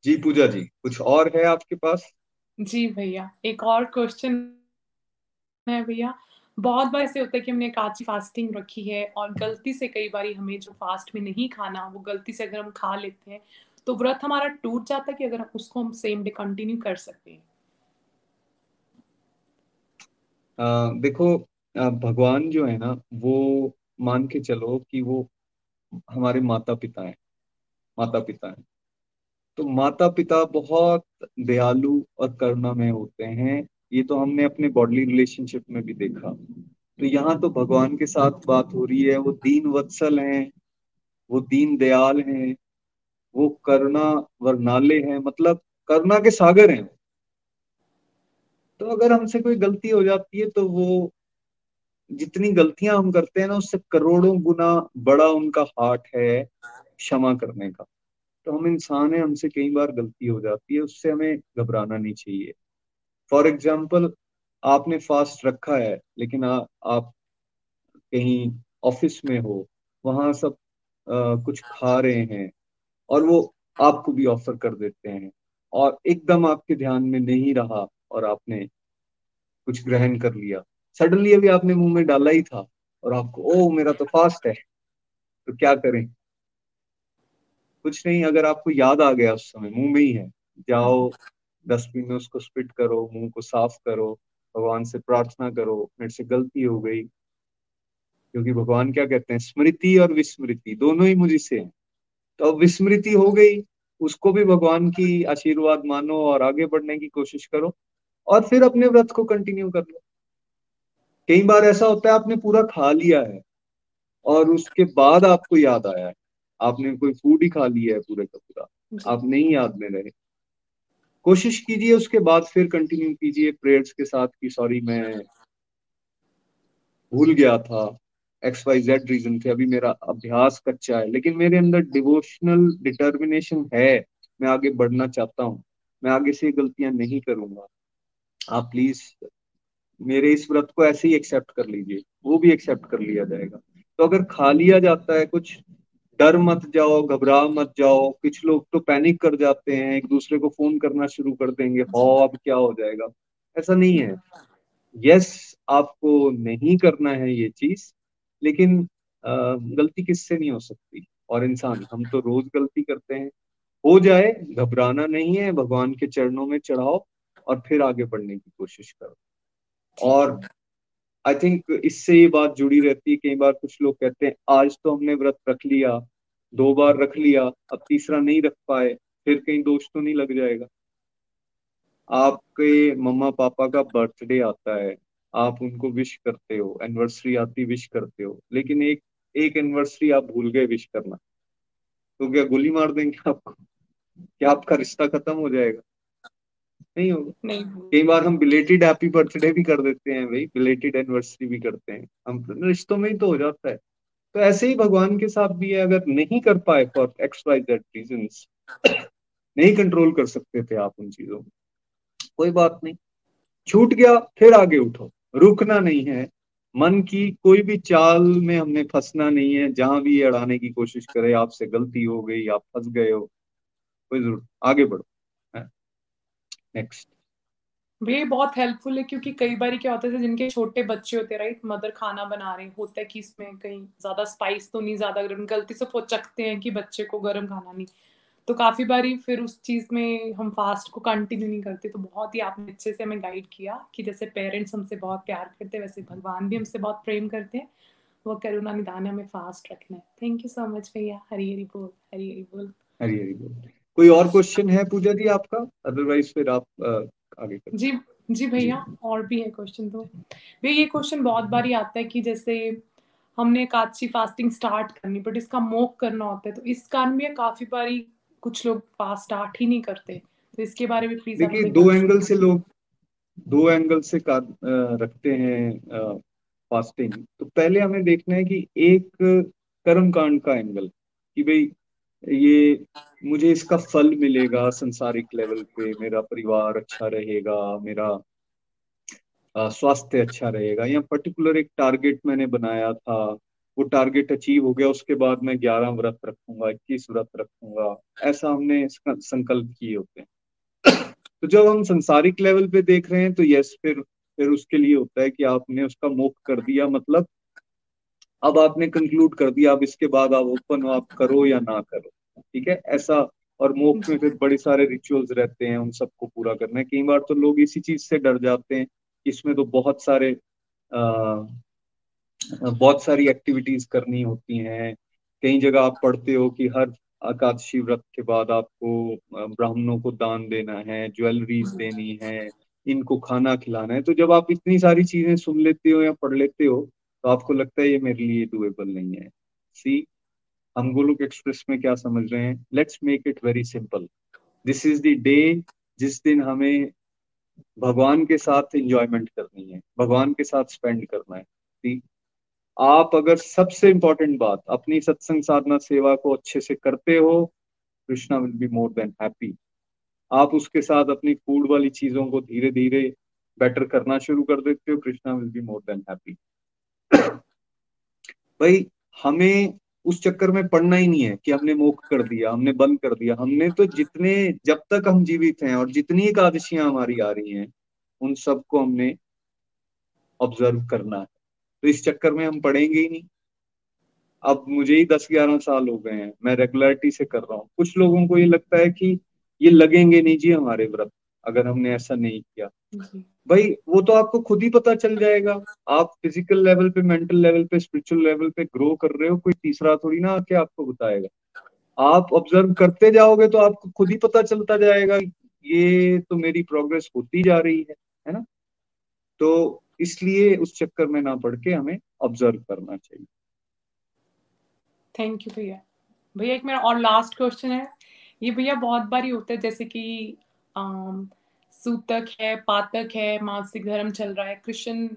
जी पूजा जी कुछ और है आपके पास? जी भैया एक और क्वेश्चन है भैया। बहुत बार ऐसे होता है कि हमने काची फास्टिंग रखी है और गलती से कई बार हमें जो फास्ट में नहीं खाना वो गलती से अगर हम खा लेते हैं तो व्रत हमारा टूट जाता है कि अगर उसको हम सेम डे कंटिन्यू कर सकते हैं? आ, देखो भगवान जो है ना वो मान के चलो कि वो हमारे माता पिता हैं माता पिता हैं। तो माता पिता बहुत दयालु और करुणा में होते हैं ये तो हमने अपने बॉडली रिलेशनशिप में भी देखा। तो यहाँ तो भगवान के साथ बात हो रही है वो दीन वत्सल हैं वो दीन दयाल हैं वो करुणा वर्णाले हैं मतलब करुणा के सागर हैं। तो अगर हमसे कोई गलती हो जाती है तो वो जितनी गलतियाँ हम करते हैं ना उससे करोड़ों गुना बड़ा उनका हार्ट है क्षमा करने का। तो हम इंसान है हमसे कई बार गलती हो जाती है उससे हमें घबराना नहीं चाहिए। फॉर एग्ज़ाम्पल आपने फास्ट रखा है लेकिन आ, आप कहीं ऑफ़िस में हो वहाँ सब आ, कुछ खा रहे हैं और वो आपको भी ऑफ़र कर देते हैं। और एकदम आपके ध्यान में नहीं रहा और आपने कुछ ग्रहण कर लिया। सडनली अभी आपने मुँह में डाला ही था और आपको ओ मेरा तो फास्ट है तो क्या करें? कुछ नहीं, अगर आपको याद आ गया उस समय, मुँह में ही है, जाओ डस्टबिन में उसको स्पिट करो, मुँह को साफ़ करो, भगवान से प्रार्थना करो, मेरे से गलती हो गई। क्योंकि भगवान क्या कहते हैं, स्मृति और विस्मृति, दोनों ही मुझे से हैं। तो विस्मृति हो गई। उसको भी भगवान की आशीर्वाद मानो और आगे बढ़ने की कोशिश करो और फिर अपने व्रत को कंटिन्यू कर लो। कई बार ऐसा होता है आपने पूरा खा लिया है और उसके बाद आपको याद आया है। आपने कोई फ़ूड ही खा लिया है पूरे का पूरा। आप नहीं याद में रहे। कोशिश कीजिए उसके बाद फिर कंटिन्यू कीजिए। प्रेयर्स के साथ कि सॉरी मैं भूल गया था। एक्स वाई जेड रीजन थे अभी मेरा अभ्यास कच्चा है। लेकिन मेरे अंदर डिवोशनल डिटर्मिनेशन है। मैं आगे बढ़ना चाहता हूँ। मैं आगे से गलतियाँ नहीं करूँगा। आप प्लीज़ मेरे इस व्रत को ऐसे ही एक्सेप्ट कर लीजिए। वो भी एक्सेप्ट कर लिया जाएगा। तो अगर खा लिया जाता है कुछ डर मत जाओ घबरा मत जाओ। कुछ लोग तो पैनिक कर जाते हैं। एक दूसरे को फ़ोन करना शुरू कर देंगे। हो अब क्या हो जाएगा? ऐसा नहीं है। यस yes, आपको नहीं करना है ये चीज़। लेकिन गलती किससे नहीं हो सकती? और इंसान, हम तो रोज गलती करते हैं। हो जाए, घबराना नहीं है, भगवान के चरणों में चढ़ाओ और फिर आगे बढ़ने की कोशिश करो। और आई थिंक इससे ये बात जुड़ी रहती है, कई बार कुछ लोग कहते हैं, आज तो हमने व्रत रख लिया, दो बार रख लिया, अब तीसरा नहीं रख पाए, फिर कहीं दोष तो नहीं लग जाएगा? आपके मम्मा पापा का बर्थडे आता है। आप उनको विश करते हो एनिवर्सरी आती विश करते हो लेकिन एक एक एनिवर्सरी आप भूल गए विश करना। तो क्या गोली मार देंगे आपको? क्या आपका रिश्ता खत्म हो जाएगा? नहीं होगा। नहीं कई बार हम बिलेटेड हैप्पी बर्थडे भी कर देते हैं भाई बिलेटेड एनिवर्सरी भी करते हैं। हम रिश्तों में ही तो हो जाता है। तो ऐसे ही भगवान के साथ भी है अगर नहीं कर पाए for X Y Z reason नहीं कंट्रोल कर सकते थे आप उन चीज़ों को कोई बात नहीं। छूट गया फिर आगे उठो। रुकना नहीं है। मन की कोई भी चाल में हमने फंसना नहीं है। जहाँ भी अड़ाने की कोशिश करे, आपसे गलती हो गई, आप फंस गए हो, कोई ज़रूरत आगे बढ़ो नेक्स्ट ये बहुत हेल्पफुल है क्योंकि कई बार क्या होता है जिनके छोटे बच्चे होते राइट मदर खाना बना रहे होता है कि इसमें कहीं ज़्यादा स्पाइस तो नहीं ज़्यादा गलती से वो चखते हैं कि बच्चे को गर्म खाना नहीं। तो काफ़ी बारी फिर उस चीज़ में हम फास्ट को कंटिन्यू नहीं करते तो बहुत ही आपने अच्छे से हमें गाइड किया कि जैसे पेरेंट्स हमसे बहुत प्यार करते हैं वैसे भगवान भी हमसे बहुत प्रेम करते हैं वो करुणा निदान हमें फास्ट रखना है। थैंक यू सो मच भैया। हरी हरी बोल हरी हरी बोल। हरी हरी बोल। कोई और क्वेश्चन है पूजा जी आपका? अदरवाइज़ फिर आप आगे कर जी जी भैया और भी है क्वेश्चन तो। भैया ये क्वेश्चन बहुत बार ही आता है कि जैसे हमने काची फास्टिंग स्टार्ट करनी बट इसका मोक करना होता है तो इस कारण भी काफ़ी बारी कुछ लोग फास्ट स्टार्ट ही नहीं करते। तो इसके बारे में प्लीज़ देखिए दो एंगल से लोग दो एंगल से का रखते हैं फास्टिंग तो पहले हमें देखना है कि एक कर्म कांड का एंगल कि भाई ये मुझे इसका फल मिलेगा संसारिक लेवल पे मेरा परिवार अच्छा रहेगा मेरा स्वास्थ्य अच्छा रहेगा। या पर्टिकुलर एक टारगेट मैंने बनाया था वो टारगेट अचीव हो गया, उसके बाद मैं ग्यारह व्रत रखूँगा, इक्कीस व्रत रखूँगा, ऐसा हमने संकल्प किए होते हैं। तो जब हम संसारिक लेवल पे देख रहे हैं तो यस फिर फिर उसके लिए होता है कि आपने उसका मोक कर दिया मतलब अब आपने कंक्लूड कर दिया, अब इसके बाद आप ओपन हो, आप करो या ना करो, ठीक है? ऐसा, और मोक्ष में फिर बड़े सारे रिचुअल्स रहते हैं, उन सबको पूरा करना है। कई बार तो लोग इसी चीज़ से डर जाते हैं इसमें तो बहुत सारे बहुत सारी एक्टिविटीज़ करनी होती हैं। कई जगह आप पढ़ते हो कि हर एकादशी व्रत के बाद आपको ब्राह्मणों को दान देना है ज्वेलरीज देनी है इनको खाना खिलाना है। तो जब आप इतनी सारी चीज़ें सुन लेते हो या पढ़ लेते हो तो आपको लगता है ये मेरे लिए डुएबल नहीं है। सी हम गोलुक एक्सप्रेस में क्या समझ रहे हैं? Let's make it very simple this is the day जिस दिन हमें भगवान के साथ एंजॉयमेंट करनी है भगवान के साथ स्पेंड करना है। ठीक आप अगर सबसे इंपॉर्टेंट बात, अपनी सत्संग साधना सेवा को अच्छे से करते हो, Krishna will be more than happy आप उसके साथ अपनी फ़ूड वाली चीज़ों को धीरे धीरे बेटर करना शुरू कर देते हो, Krishna will be more than happy भाई, हमें उस चक्कर में पड़ना ही नहीं है कि हमने मुख कर दिया, हमने बंद कर दिया। हमने तो जितने, जब तक हम जीवित हैं और जितनी एकादशियाँ हमारी आ रही हैं, उन सबको हमने ऑब्ज़र्व करना है। तो इस चक्कर में हम पढ़ेंगे ही नहीं। अब मुझे ही दस ग्यारह साल हो गए हैं मैं रेगुलरिटी से कर रहा हूँ। कुछ लोगों को ये लगता है कि ये लगेंगे नहीं जी हमारे व्रत अगर हमने ऐसा नहीं किया। भाई वो तो आपको खुद ही पता चल जाएगा। आप फ़िज़िकल लेवल पे मेंटल लेवल पे स्पिरिचुअल लेवल पे ग्रो कर रहे हो कोई तीसरा थोड़ी ना आके आपको बताएगा। आप ऑब्ज़र्व करते जाओगे तो आपको खुद ही पता चलता जाएगा ये तो मेरी प्रोग्रेस होती जा रही है है ना? तो इसलिए उस चक्कर में ना पड़ के हमें ऑब्ज़र्व करना चाहिए। थैंक यू भैया। भैया, एक मेरा और लास्ट क्वेश्चन है। ये भैया बहुत बार ही होता है, जैसे कि सूतक है, पातक है, मानसिक धर्म चल रहा है कृष्ण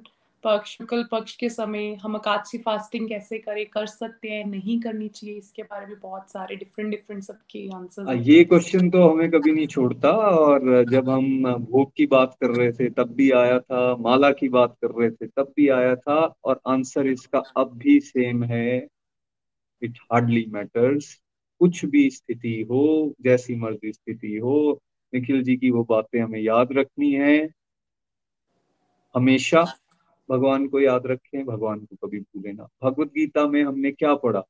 पक्ष शुक्ल पक्ष के समय हम अकादशी फास्टिंग कैसे करें कर सकते हैं नहीं करनी चाहिए इसके बारे में बहुत सारे डिफरेंट डिफरेंट सबके आंसर ये क्वेश्चन तो हमें कभी नहीं छोड़ता और जब हम भोग की बात कर रहे थे तब भी आया था माला की बात कर रहे थे तब भी आया था और आंसर इसका अब भी सेम है। इट हार्डली मैटर्स कुछ भी स्थिति हो जैसी मर्ज़ी स्थिति हो निखिल जी की वो बातें हमें याद रखनी है। हमेशा भगवान को याद रखें, भगवान को कभी भूले ना। भगवत गीता में हमने क्या पढ़ा?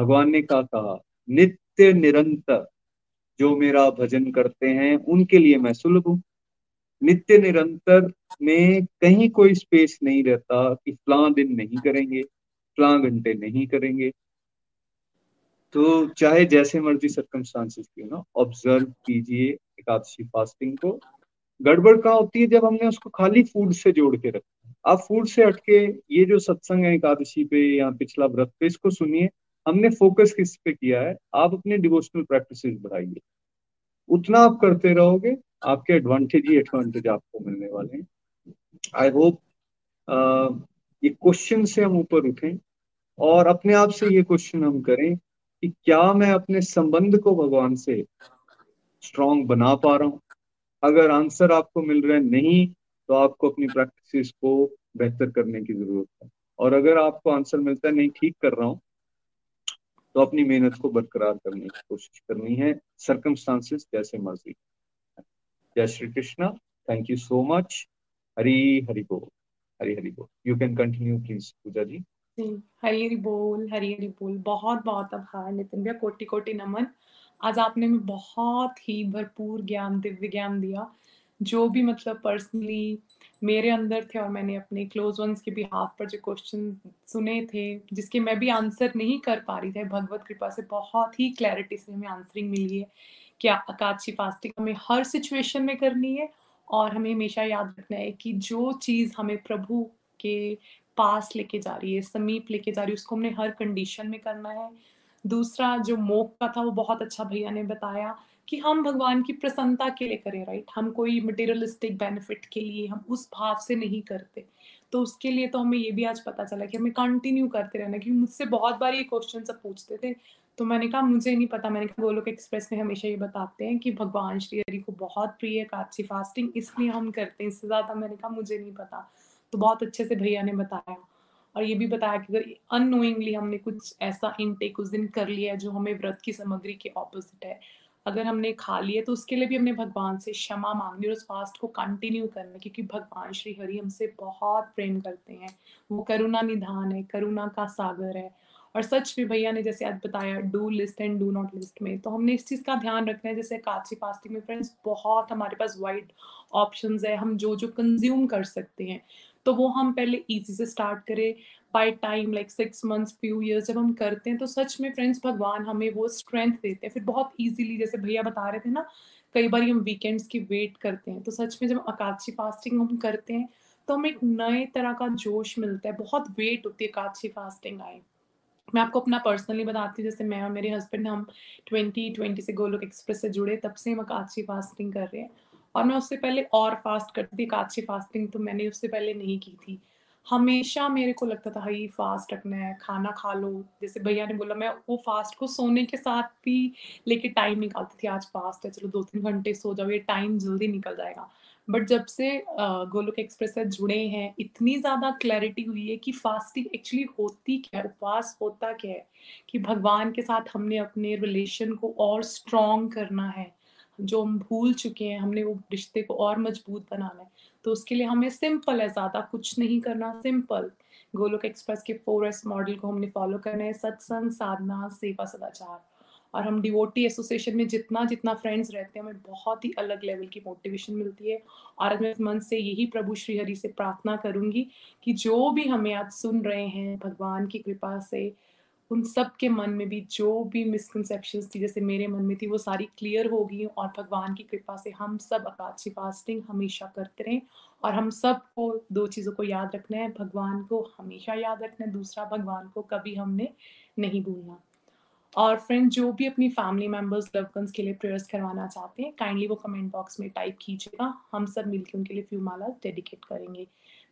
भगवान ने क्या कहा? नित्य निरंतर जो मेरा भजन करते हैं, उनके लिए मैं सुलभ हूँ। नित्य निरंतर में कहीं कोई स्पेस नहीं रहता कि फला दिन नहीं करेंगे, फला घंटे नहीं करेंगे। तो चाहे जैसे मर्ज़ी सर्कमस्टांसिस क्यों ना ऑब्ज़र्व कीजिए एकादशी फास्टिंग को। गड़बड़ कहाँ होती है जब हमने उसको खाली फ़ूड से जोड़ के रखा? आप फ़ूड से हटके ये जो सत्संग है एकादशी पे या पिछला व्रत पे, इसको सुनिए। हमने फोकस किस पे किया है? आप अपने डिवोशनल प्रैक्टिस बढ़ाइए। उतना आप करते रहोगे, आपके एडवांटेज ही एडवांटेज आपको मिलने वाले हैं। आई होप ये क्वेश्चन से हम ऊपर उठें और अपने आप से ये क्वेश्चन हम करें कि क्या मैं अपने संबंध को भगवान से स्ट्रांग बना पा रहा हूँ? अगर आंसर आपको मिल रहा है नहीं तो आपको अपनी प्रैक्टिस को बेहतर करने की ज़रूरत है। और अगर आपको आंसर मिलता है, नहीं, ठीक कर रहा हूँ तो अपनी मेहनत को बरकरार करने की कोशिश करनी है। सरकमस्टांसिस जैसे मर्ज़ी। जय Shri Krishna. Thank you so much Hari Hari बोल। हरी हरि बोल। You can continue please Puja ji. Hari Hari बोल, हरी हरी बोल। बहुत बहुत आभार, नितिन भैया। कोटि कोटि नमन। आज आपने में बहुत ही भरपूर ज्ञान, दिव्य ज्ञान दिया, जो भी मतलब पर्सनली मेरे अंदर थे और मैंने अपने क्लोज वंस के भी हाथ पर जो क्वेश्चन सुने थे, जिसके मैं भी आंसर नहीं कर पा रही थी, भगवत कृपा से बहुत ही क्लैरिटी से हमें आंसरिंग मिली है क्या अकादशी फास्टिंग हमें हर सिचुएशन में करनी है और हमें हमेशा याद रखना है कि जो चीज़ हमें प्रभु के पास लेके जा रही है, समीप लेके जा रही है, उसको हमने हर कंडीशन में करना है। दूसरा जो मोक का था, वो बहुत अच्छा भैया ने बताया कि हम भगवान की प्रसन्नता के लिए करें राइट हम कोई मटेरियलिस्टिक बेनिफिट के लिए हम उस भाव से नहीं करते। तो उसके लिए तो हमें ये भी आज पता चला कि हमें कंटिन्यू करते रहना क्योंकि मुझसे बहुत बार ये क्वेश्चन सब पूछते थे। तो मैंने कहा, मुझे नहीं पता। मैंने कहा गोलोक एक्सप्रेस में हमेशा ये बताते हैं कि भगवान श्री हरि को बहुत प्रिय है फास्टिंग इसलिए हम करते हैं, इससे ज़्यादा मैंने कहा, मुझे नहीं पता। तो बहुत अच्छे से भैया ने बताया। और ये भी बताया कि अगर अनोइंगली हमने कुछ ऐसा इनटेक उस दिन कर लिया है जो हमें व्रत की सामग्री के ऑपोजिट है। अगर हमने खा लिया तो उसके लिए भी हमने भगवान से क्षमा मांगनी और उस फास्ट को कंटिन्यू करना, क्योंकि भगवान श्री हरि हमसे बहुत प्रेम करते हैं। वो करुणा निधान है, करुणा का सागर है। और सच भी भैया ने जैसे आज बताया do list and do not list में तो हमने इस चीज़ का ध्यान रखना है। जैसे काची फास्टिंग में फ्रेंड्स बहुत हमारे पास वाइड ऑप्शंस है। हम जो जो कंज्यूम कर सकते हैं। तो वो हम पहले इजी से स्टार्ट करें। By time like six months few years जब हम करते हैं तो सच में फ्रेंड्स भगवान हमें वो स्ट्रेंथ देते हैं। फिर बहुत इजीली जैसे भैया बता रहे थे ना, कई बार हम वीकेंड्स की वेट करते हैं तो सच में जब अकादशी फास्टिंग हम करते हैं तो हमें एक नए तरह का जोश मिलता है। बहुत वेट होती है अकादशी फास्टिंग आए। मैं आपको अपना पर्सनली बताती हूँ, जैसे मैं और मेरे हस्बैंड हम 2020 से गोलोक एक्सप्रेस से जुड़े, तब से हम अकादशी फास्टिंग कर रहे हैं। और मैं उससे पहले और फास्ट करती थी अकादशी फास्टिंग तो मैंने उससे पहले नहीं की थी। हमेशा मेरे को लगता था हाई फास्ट रखना है, खाना खा लो। जैसे भैया ने बोला, मैं वो फास्ट को सोने के साथ भी लेके टाइम निकालती थी। आज फास्ट है, चलो दो तीन घंटे सो जाओ, ये टाइम जल्दी निकल जाएगा। बट जब से गोलोक एक्सप्रेस से जुड़े हैं, इतनी ज़्यादा क्लैरिटी हुई है कि फास्टिंग एक्चुअली होती क्या है? उपवास होता क्या है? कि भगवान के साथ हमने अपने रिलेशन को और स्ट्रॉन्ग करना है। जो हम भूल चुके हैं, हमने वो रिश्ते को और मज़बूत बनाना है। तो उसके लिए हमें सिंपल है, ज़्यादा कुछ नहीं करना सिंपल गोलोक एक्सप्रेस के फोर एस मॉडल को हमने फॉलो करना है, सत्संग, साधना, सेवा, सदाचार। और हम डिवोटी एसोसिएशन में जितना जितना फ्रेंड्स रहते हैं, हमें बहुत ही अलग लेवल की मोटिवेशन मिलती है। और मैं मन से यही प्रभु श्री हरि से प्रार्थना करूँगी कि जो भी हमें आज सुन रहे हैं, भगवान की कृपा से उन सब के मन में भी जो भी मिसकनसेप्शन थी, जैसे मेरे मन में थी, वो सारी क्लियर हो गई और भगवान की कृपा से हम सब अकाशी फास्टिंग हमेशा करते रहें और हम सबको दो चीज़ों को याद रखना है, भगवान को हमेशा याद रखना है, दूसरा भगवान को कभी हमने नहीं भूलना। और फ्रेंड जो भी अपनी फैमिली मेंबर्स लवकन्स के लिए प्रेयर्स करवाना चाहते हैं काइंडली वो कमेंट बॉक्स में टाइप कीजिएगा, हम सब मिलकर उनके लिए फ्यू मालाज डेडिकेट करेंगे।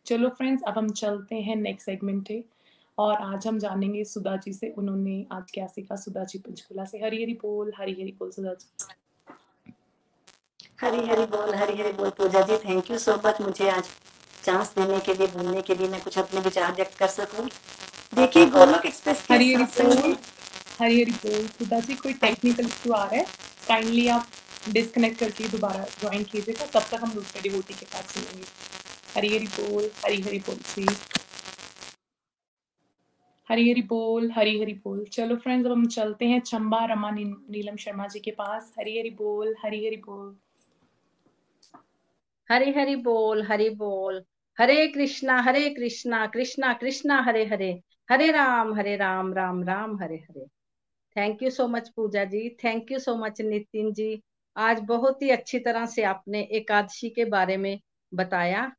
चलो फ्रेंड्स अब हम चलते हैं नेक्स्ट सेगमेंट है और आज हम जानेंगे सुधा जी से उन्होंने आज क्या सीखा सुधा जी पंचकुला से। हरी हरी बोल हरी हरी बोल सुधा जी। हरी हरी बोल हरी हरी बोल Puja ji thank you so much मुझे आज चांस देने के लिए बोलने के लिए मैं कुछ अपने विचार व्यक्त कर सकूँ। देखिए गोलोक एक्सप्रेस हरी हरी बोल हरी हरी बोल सुधा जी कोई टेक्निकल इशू आ रहा है? काइंडली आप डिस्कनेक्ट करके दोबारा ज्वाइन कीजिएगा तब तक हम दूसरे डिवोटी के पास सुनेंगे हरी हरी बोल हरी हरी बोल जी हरी हरी बोल हरी हरी बोल। चलो फ्रेंड्स अब हम चलते हैं चंबा रमा नीलम शर्मा जी के पास। हरी हरी बोल हरी हरी बोल। हरि हरि बोल हरि बोल। Hare Krishna Hare Krishna Krishna Krishna, Hare Hare. Hare Ram Hare Ram Ram Ram, Hare Hare. Thank you so much Puja ji. Thank you so much Nitin ji. आज बहुत ही अच्छी तरह से आपने एकादशी के बारे में बताया।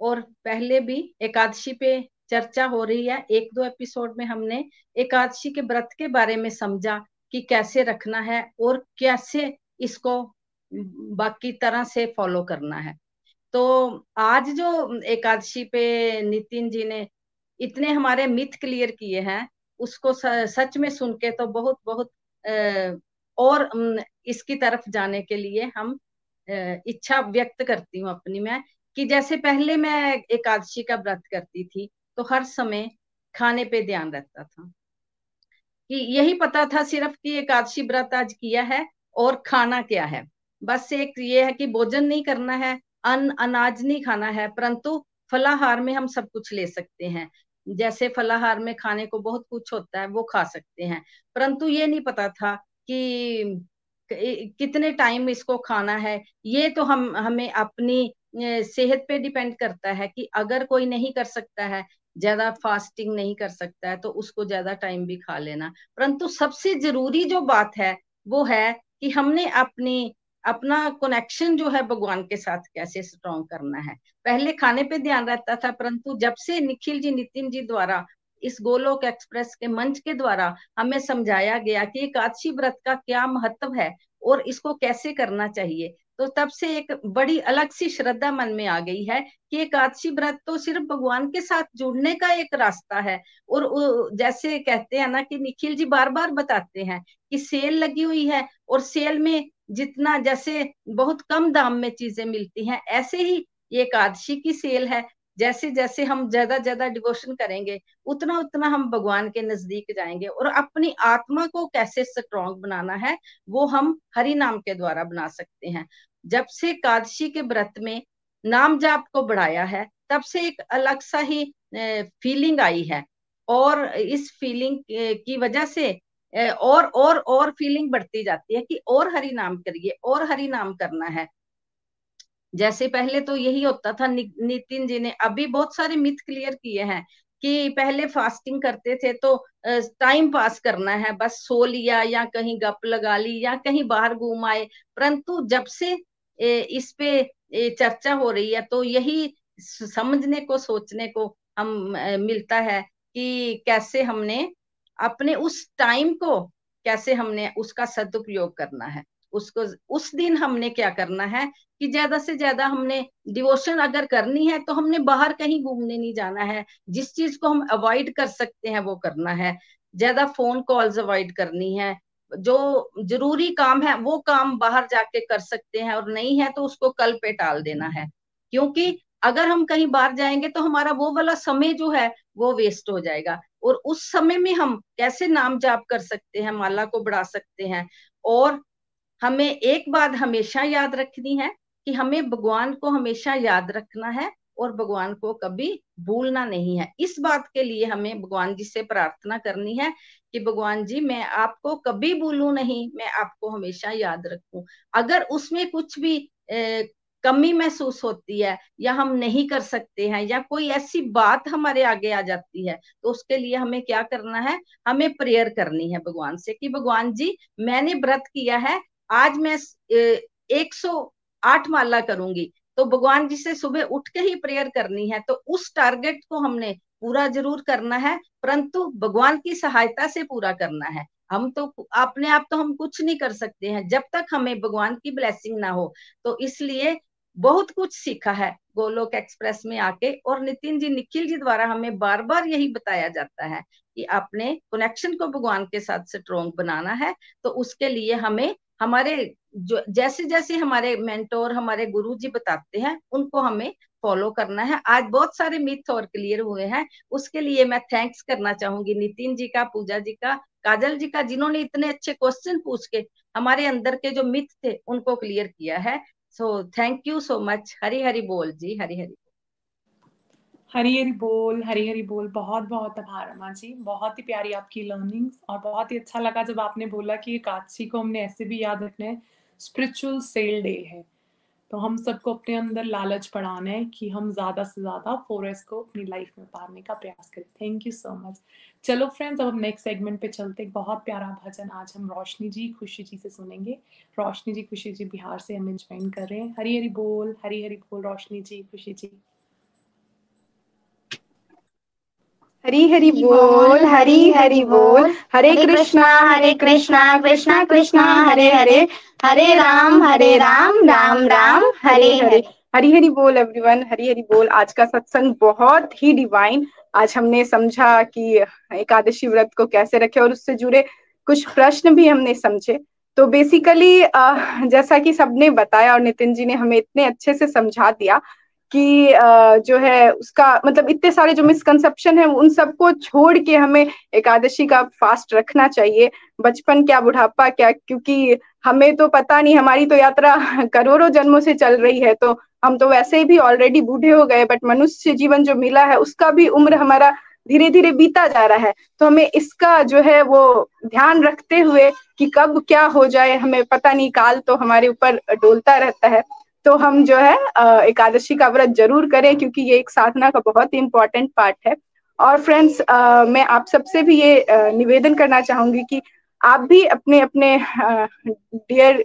और पहले भी एकादशी पे चर्चा हो रही है। एक दो एपिसोड में हमने एकादशी के व्रत के बारे में समझा कि कैसे रखना है और कैसे इसको बाकी तरह से फॉलो करना है। तो आज जो एकादशी पे नितिन जी ने इतने हमारे मिथ क्लियर किए हैं, उसको सच में सुन के तो बहुत बहुत और इसकी तरफ़ जाने के लिए हम इच्छा व्यक्त करती हूँ अपनी मैं कि जैसे पहले मैं एकादशी का व्रत करती थी तो हर समय खाने पे ध्यान रखता था। कि यही पता था सिर्फ़ कि एकादशी व्रत आज किया है और खाना क्या है। बस एक ये है कि भोजन नहीं करना है अन्न अनाज नहीं खाना है, परंतु फलाहार में हम सब कुछ ले सकते हैं। जैसे फलाहार में खाने को बहुत कुछ होता है, वो खा सकते हैं। परंतु ये नहीं पता था कि कितने टाइम इसको खाना है। ये तो हम, हमें अपनी सेहत पे डिपेंड करता है कि अगर कोई नहीं कर सकता है ज़्यादा फास्टिंग नहीं कर सकता है तो उसको ज़्यादा टाइम भी खा लेना। परंतु सबसे ज़रूरी जो बात है, वो है कि हमने अपनी, अपना कनेक्शन जो है भगवान के साथ कैसे स्ट्रॉन्ग करना है। पहले खाने पे ध्यान रहता था, परंतु जब से निखिल जी, नितिन जी द्वारा, इस गोलोक एक्सप्रेस के मंच के द्वारा हमें समझाया गया कि एकादशी व्रत का क्या महत्व है और इसको कैसे करना चाहिए तो तब से एक बड़ी अलग सी श्रद्धा मन में आ गई है कि एकादशी व्रत तो सिर्फ़ भगवान के साथ जुड़ने का एक रास्ता है। और जैसे कहते हैं ना कि निखिल जी बार बार बताते हैं कि सेल लगी हुई है और सेल में जितना जैसे बहुत कम दाम में चीज़ें मिलती हैं, ऐसे ही एकादशी की सेल है। जैसे जैसे हम ज़्यादा ज़्यादा डिवोशन करेंगे उतना उतना हम भगवान के नज़दीक जाएँगे और अपनी आत्मा को कैसे स्ट्रॉन्ग बनाना है, वो हम हरि नाम के द्वारा बना सकते हैं। जब से एकादशी के व्रत में नाम जाप को बढ़ाया है, तब से एक अलग सा ही फीलिंग आई है। और इस फीलिंग की वजह से और और और फीलिंग बढ़ती जाती है कि और हरि नाम करिए, और हरि नाम करना है। जैसे पहले तो यही होता था नि, नितिन जी ने अभी बहुत सारे मिथ क्लियर किए हैं कि पहले फास्टिंग करते थे तो टाइम पास करना है बस सो लिया या कहीं गप लगा ली या कहीं बाहर घूम आए परंतु जब से इस पे चर्चा हो रही है तो यही समझने को सोचने को हम मिलता है कि कैसे हमने अपने उस टाइम को कैसे हमने उसका सदुपयोग करना है। उसको, उस दिन हमने क्या करना है कि ज़्यादा से ज़्यादा हमने डिवोशन अगर करनी है तो हमने बाहर कहीं घूमने नहीं जाना है। जिस चीज़ को हम अवॉइड कर सकते हैं वो करना है। ज़्यादा फ़ोन कॉल्स अवॉइड करनी है। जो ज़रूरी काम है वो काम बाहर जाके कर सकते हैं और नहीं है तो उसको कल पे टाल देना है। क्योंकि अगर हम कहीं बाहर जाएँगे तो हमारा वो वाला समय जो है वो वेस्ट हो जाएगा। और उस समय में हम कैसे नाम जाप कर सकते हैं, माला को बढ़ा सकते हैं और हमें एक बात हमेशा याद रखनी है कि हमें भगवान को हमेशा याद रखना है और भगवान को कभी भूलना नहीं है। इस बात के लिए हमें भगवान जी से प्रार्थना करनी है कि भगवान जी मैं आपको कभी भूलू नहीं मैं आपको हमेशा याद रखूँ। अगर उसमें कुछ भी ए, कमी महसूस होती है या हम नहीं कर सकते हैं या कोई ऐसी बात हमारे आगे आ जाती है तो उसके लिए हमें क्या करना है? हमें प्रेयर करनी है भगवान से कि भगवान जी मैंने व्रत किया है आज मैं एक सौ आठ माला करूँगी। तो भगवान जी से सुबह उठ के ही प्रेयर करनी है तो उस टारगेट को हमने पूरा ज़रूर करना है, परंतु भगवान की सहायता से पूरा करना है। हम तो अपने आप तो हम कुछ नहीं कर सकते हैं, जब तक हमें भगवान की ब्लेसिंग ना हो। तो इसलिए बहुत कुछ सीखा है गोलोक एक्सप्रेस में आके, और नितिन जी, निखिल जी द्वारा हमें बार बार यही बताया जाता है कि अपने कनेक्शन को भगवान के साथ स्ट्रोंग बनाना है तो उसके लिए हमें हमारे जो जैसे जैसे हमारे मेंटोर हमारे गुरु जी बताते हैं, उनको हमें फॉलो करना है। आज बहुत सारे मिथ और क्लियर हुए हैं। उसके लिए मैं थैंक्स करना चाहूँगी नितिन जी का, पूजा जी का, काजल जी का, जिन्होंने इतने अच्छे क्वेश्चन पूछ के हमारे अंदर के जो मिथ थे, उनको क्लियर किया है। So thank you so much Hari Hari बोल जी हरी हरी हरी हरी बोल हरी हरी बोल बहुत बहुत आभार अम्मा जी। बहुत ही प्यारी आपकी लर्निंग्स और बहुत ही अच्छा लगा जब आपने बोला कि एकादशी को हमने ऐसे भी याद रखना है स्पिरिचुअल सेल डे है। तो हम सबको अपने अंदर लालच पढ़ाना है कि हम ज़्यादा से ज़्यादा फोर को अपनी लाइफ में उतारने का प्रयास करें। थैंक यू सो मच चलो फ्रेंड्स अब हम नेक्स्ट सेगमेंट पे चलते एक बहुत प्यारा भजन आज हम रोशनी जी, खुशी जी से सुनेंगे। रोशनी जी, खुशी जी बिहार से हमें ज्वाइन कर रहे हैं। हरी हरी बोल हरी हरी बोल, रोशनी जी, खुशी जी। हरी हरी बोल हरी हरी बोल। हरे कृष्णा हरे कृष्णा कृष्णा कृष्णा हरे हरे हरे राम हरे राम राम राम हरे हरे हरी। हरी। बोल एवरीवन हरी हरी बोल। आज का सत्संग बहुत ही डिवाइन आज हमने समझा कि एकादशी व्रत को कैसे रखे और उससे जुड़े कुछ प्रश्न भी हमने समझे। तो बेसिकली जैसा कि सबने बताया और नितिन जी ने हमें इतने अच्छे से समझा दिया कि जो है उसका मतलब इतने सारे जो मिसकंसेप्शन है, उन सबको छोड़ के हमें एकादशी का फास्ट रखना चाहिए। बचपन, क्या बुढ़ापा, क्या, क्योंकि हमें तो पता नहीं, हमारी तो यात्रा करोड़ों जन्मों से चल रही है तो हम तो वैसे ही भी ऑलरेडी बूढ़े हो गए बट मनुष्य जीवन जो मिला है, उसका भी उम्र हमारा धीरे धीरे बीता जा रहा है। तो हमें इसका जो है वो ध्यान रखते हुए कि कब क्या हो जाए, हमें पता नहीं, काल तो हमारे ऊपर डोलता रहता है। तो हम जो है एकादशी का व्रत ज़रूर करें, क्योंकि ये एक साधना का बहुत ही इम्पोर्टेंट पार्ट है। और फ्रेंड्स मैं आप सबसे भी ये निवेदन करना चाहूँगी कि आप भी अपने अपने डियर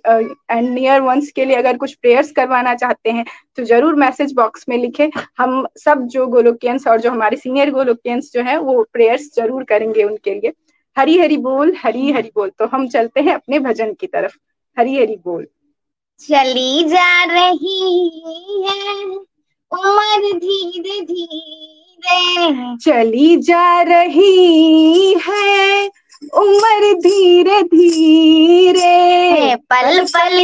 एंड नियर वंस के लिए अगर कुछ प्रेयर्स करवाना चाहते हैं तो ज़रूर मैसेज बॉक्स में लिखें। हम सब जो गोलोकियंस और जो हमारे सीनियर गोलोकियंस जो है, वो प्रेयर्स ज़रूर करेंगे उनके लिए। हरी हरी बोल, हरी हरी बोल। तो हम चलते हैं अपने भजन की तरफ़। हरी हरी बोल। चली जा रही है उम्र धीरे धीरे। चली जा रही है उम्र धीरे धीरे। पल पल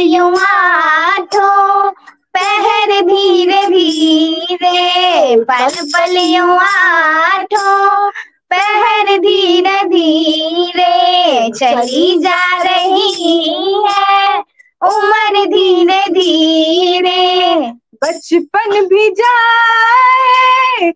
ठो पहर धीरे धीरे। पल पल युवा ठो पहर धीरे धीरे। चली जा रही है उम्र धीरे धीरे बचपन भी जाए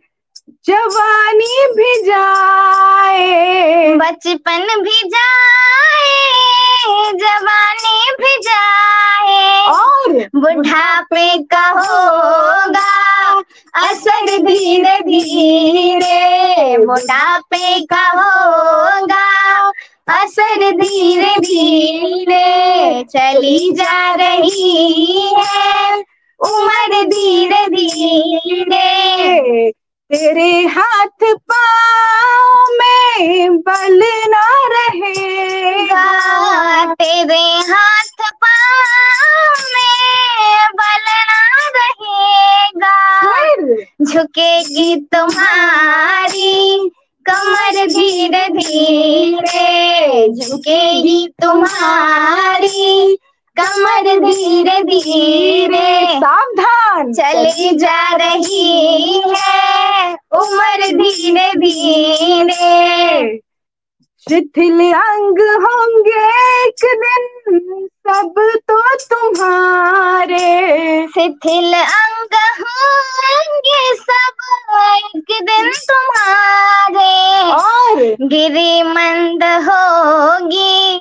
जवानी भी जाए। बचपन भी जाए जवानी भी जाए। और बुढ़ापे का होगा असर धीरे धीरे। बुढ़ापे का होगा असर धीरे धीरे चली जा रही है। उम्र धीरे धीरे। तेरे हाथ पाँव में बल ना रहेगा तेरे हाथ पाँव में बल ना रहेगा। झुकेगी तुम्हारी कमर धीरे धीरे। झुकेगी तुम्हारी। कमर धीरे धीरे सावधान। चली जा रही है। उम्र धीरे धीरे। शिथिल अंग होंगे एक दिन सब तो तुम्हारे। शिथिल अंग होंगे सब एक दिन तुम्हारे। और? गिरी मंद होगी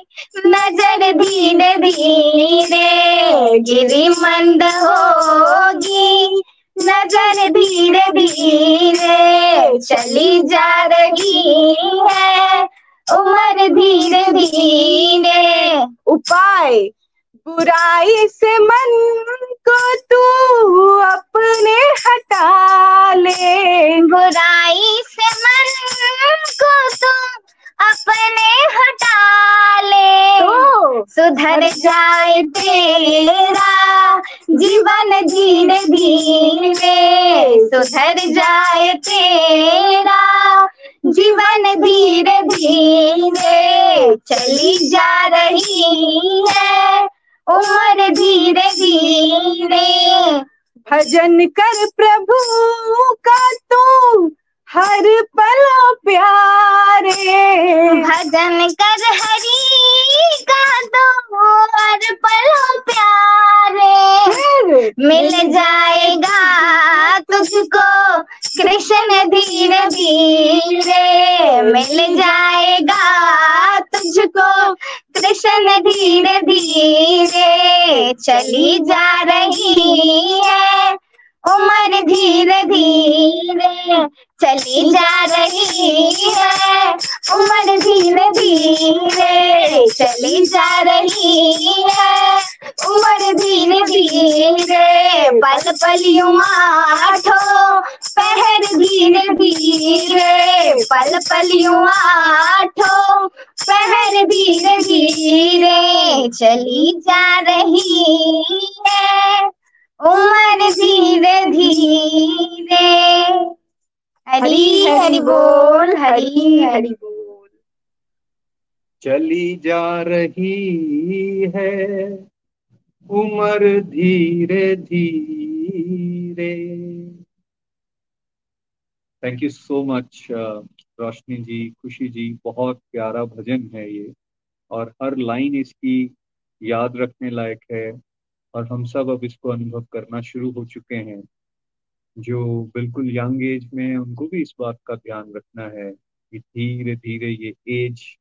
नज़र धीरे धीरे। गिरी मंद होगी नज़र धीरे धीरे। चली जा रही है उम्र धीरे धीरे। उपाय। बुराई से मन को तू अपने हटा ले। बुराई से मन को तुम अपने हटा ले। तो सुधर जाए तेरा जीवन धीरे धीरे सुधर जाए तेरा जीवन धीरे धीरे चली जा रही है उम्र धीरे धीरे। भजन कर प्रभु का तू हर पल प्यारे। भजन कर हरि का दो हर पल प्यारे। मिल जाएगा तुझको कृष्ण धीरे धीरे। मिल जाएगा तुझको कृष्ण धीरे धीरे। चली जा रही है उम्र धीरे धीरे चली जा रही है। उम्र धीरे धीरे चली जा रही है। उम्र धीरे धीरे पल पलियों आठो पहर धीरे धीरे पल पलियों आठो पहर धीरे धीरे चली जा रही है। उम्र धीरे धीरे। हरी, हरि बोल, हरी, हरि बोल। चली जा रही है, उम्र धीरे धीरे। Thank you so much Roshni ji, Khushi ji, बहुत प्यारा भजन है ये। और हर लाइन इसकी याद रखने लायक है। और हम सब अब इसको अनुभव करना शुरू हो चुके हैं। जो बिल्कुल यंग एज में हैं, उनको भी इस बात का ध्यान रखना है कि धीरे धीरे ये एज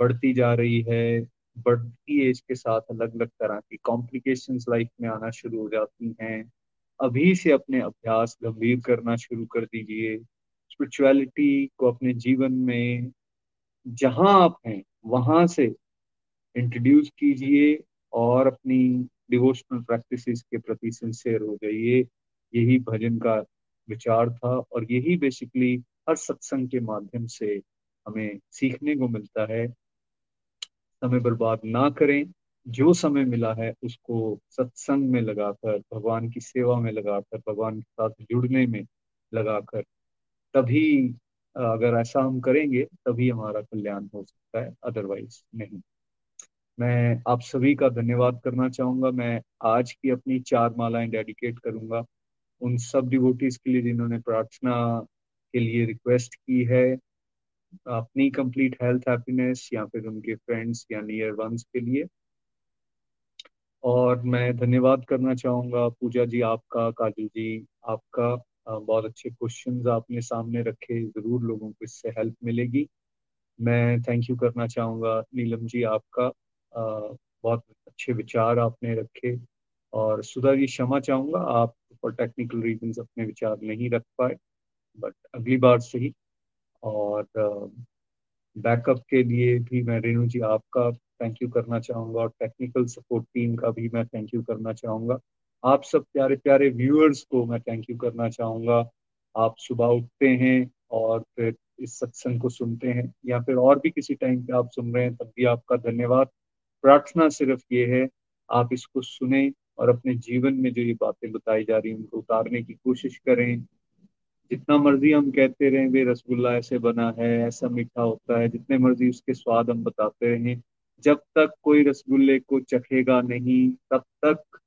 बढ़ती जा रही है। बढ़ती एज के साथ अलग अलग तरह की कॉम्प्लिकेशंस लाइफ में आना शुरू हो जाती हैं। अभी से अपने अभ्यास गंभीर करना शुरू कर दीजिए। स्पिरिचुअलिटी को अपने जीवन में जहाँ आप हैं, वहाँ से इंट्रोड्यूस कीजिए और अपनी डिवोशनल प्रैक्टिसेस के प्रति सिंसियर हो जाइए यही भजन का विचार था और यही बेसिकली हर सत्संग के माध्यम से हमें सीखने को मिलता है। समय बर्बाद ना करें। जो समय मिला है उसको सत्संग में लगाकर, भगवान की सेवा में लगाकर, भगवान के साथ जुड़ने में लगाकर, तभी अगर ऐसा हम करेंगे, तभी हमारा कल्याण हो सकता है अदरवाइज़ नहीं। मैं आप सभी का धन्यवाद करना चाहूँगा। मैं आज की अपनी चार मालाएँ डेडिकेट करूँगा। उन सब डिवोटीज के लिए जिन्होंने प्रार्थना के लिए रिक्वेस्ट की है। अपनी कंप्लीट हेल्थ हैप्पीनेस या फिर उनके फ्रेंड्स या नियर वंस के लिए। और मैं धन्यवाद करना चाहूँगा पूजा जी आपका, काजल जी आपका। बहुत अच्छे क्वेश्चंस आपने सामने रखे। ज़रूर लोगों को इससे हेल्प मिलेगी। मैं थैंक यू करना चाहूँगा। नीलम जी आपका। बहुत अच्छे विचार आपने रखे और सुधा जी क्षमा चाहूँगा, आप फॉर टेक्निकल रीजंस अपने विचार नहीं रख पाए बट अगली बार से ही और बैकअप के लिए भी मैं, रेणु जी, आपका थैंक यू करना चाहूँगा और टेक्निकल सपोर्ट टीम का भी मैं थैंक यू करना चाहूँगा। आप सब प्यारे प्यारे व्यूअर्स को मैं थैंक यू करना चाहूँगा। आप सुबह उठते हैं और फिर इस सत्संग को सुनते हैं या फिर और भी किसी टाइम पे आप सुन रहे हैं, तब भी आपका धन्यवाद। प्रार्थना सिर्फ़ ये है, आप इसको सुने और अपने जीवन में जो ये बातें बताई जा रही हैं, उनको उतारने की कोशिश करें। जितना मर्ज़ी हम कहते रहें, वे रसगुल्ला ऐसे बना है, ऐसा मीठा होता है, जितने मर्ज़ी उसके स्वाद हम बताते रहें। जब तक कोई रसगुल्ले को चखेगा नहीं, तब तक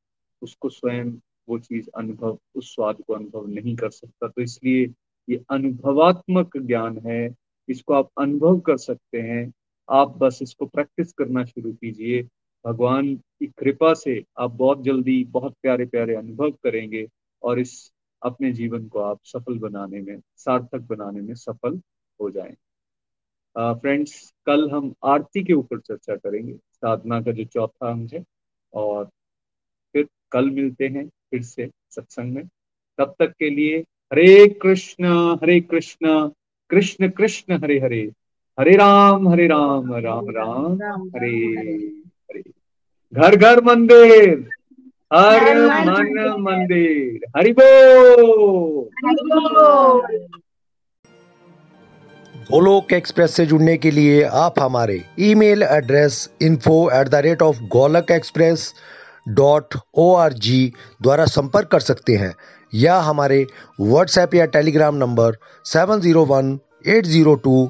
उसको स्वयं वो चीज़ अनुभव, उस स्वाद को अनुभव नहीं कर सकता। तो इसलिए ये अनुभवात्मक ज्ञान है, इसको आप अनुभव कर सकते हैं। आप बस इसको प्रैक्टिस करना शुरू कीजिए। भगवान की कृपा से आप बहुत जल्दी बहुत प्यारे प्यारे अनुभव करेंगे और इस अपने जीवन को आप सफल बनाने में, सार्थक बनाने में सफल हो जाएँ। फ्रेंड्स कल हम आरती के ऊपर चर्चा करेंगे। साधना का जो चौथा अंग है और फिर कल मिलते हैं फिर से सत्संग में। तब तक के लिए हरे कृष्ण हरे कृष्ण कृष्ण कृष्ण, हरे हरे। हरे राम हरे राम राम राम हरे हरे। घर घर मंदिर हर मन मंदिर। हरि बोल। गोलोक एक्सप्रेस से जुड़ने के लिए आप हमारे email address info at the rate of Golok express dot O R G द्वारा संपर्क कर सकते हैं या हमारे व्हाट्सएप या Telegram number seven zero one eight zero two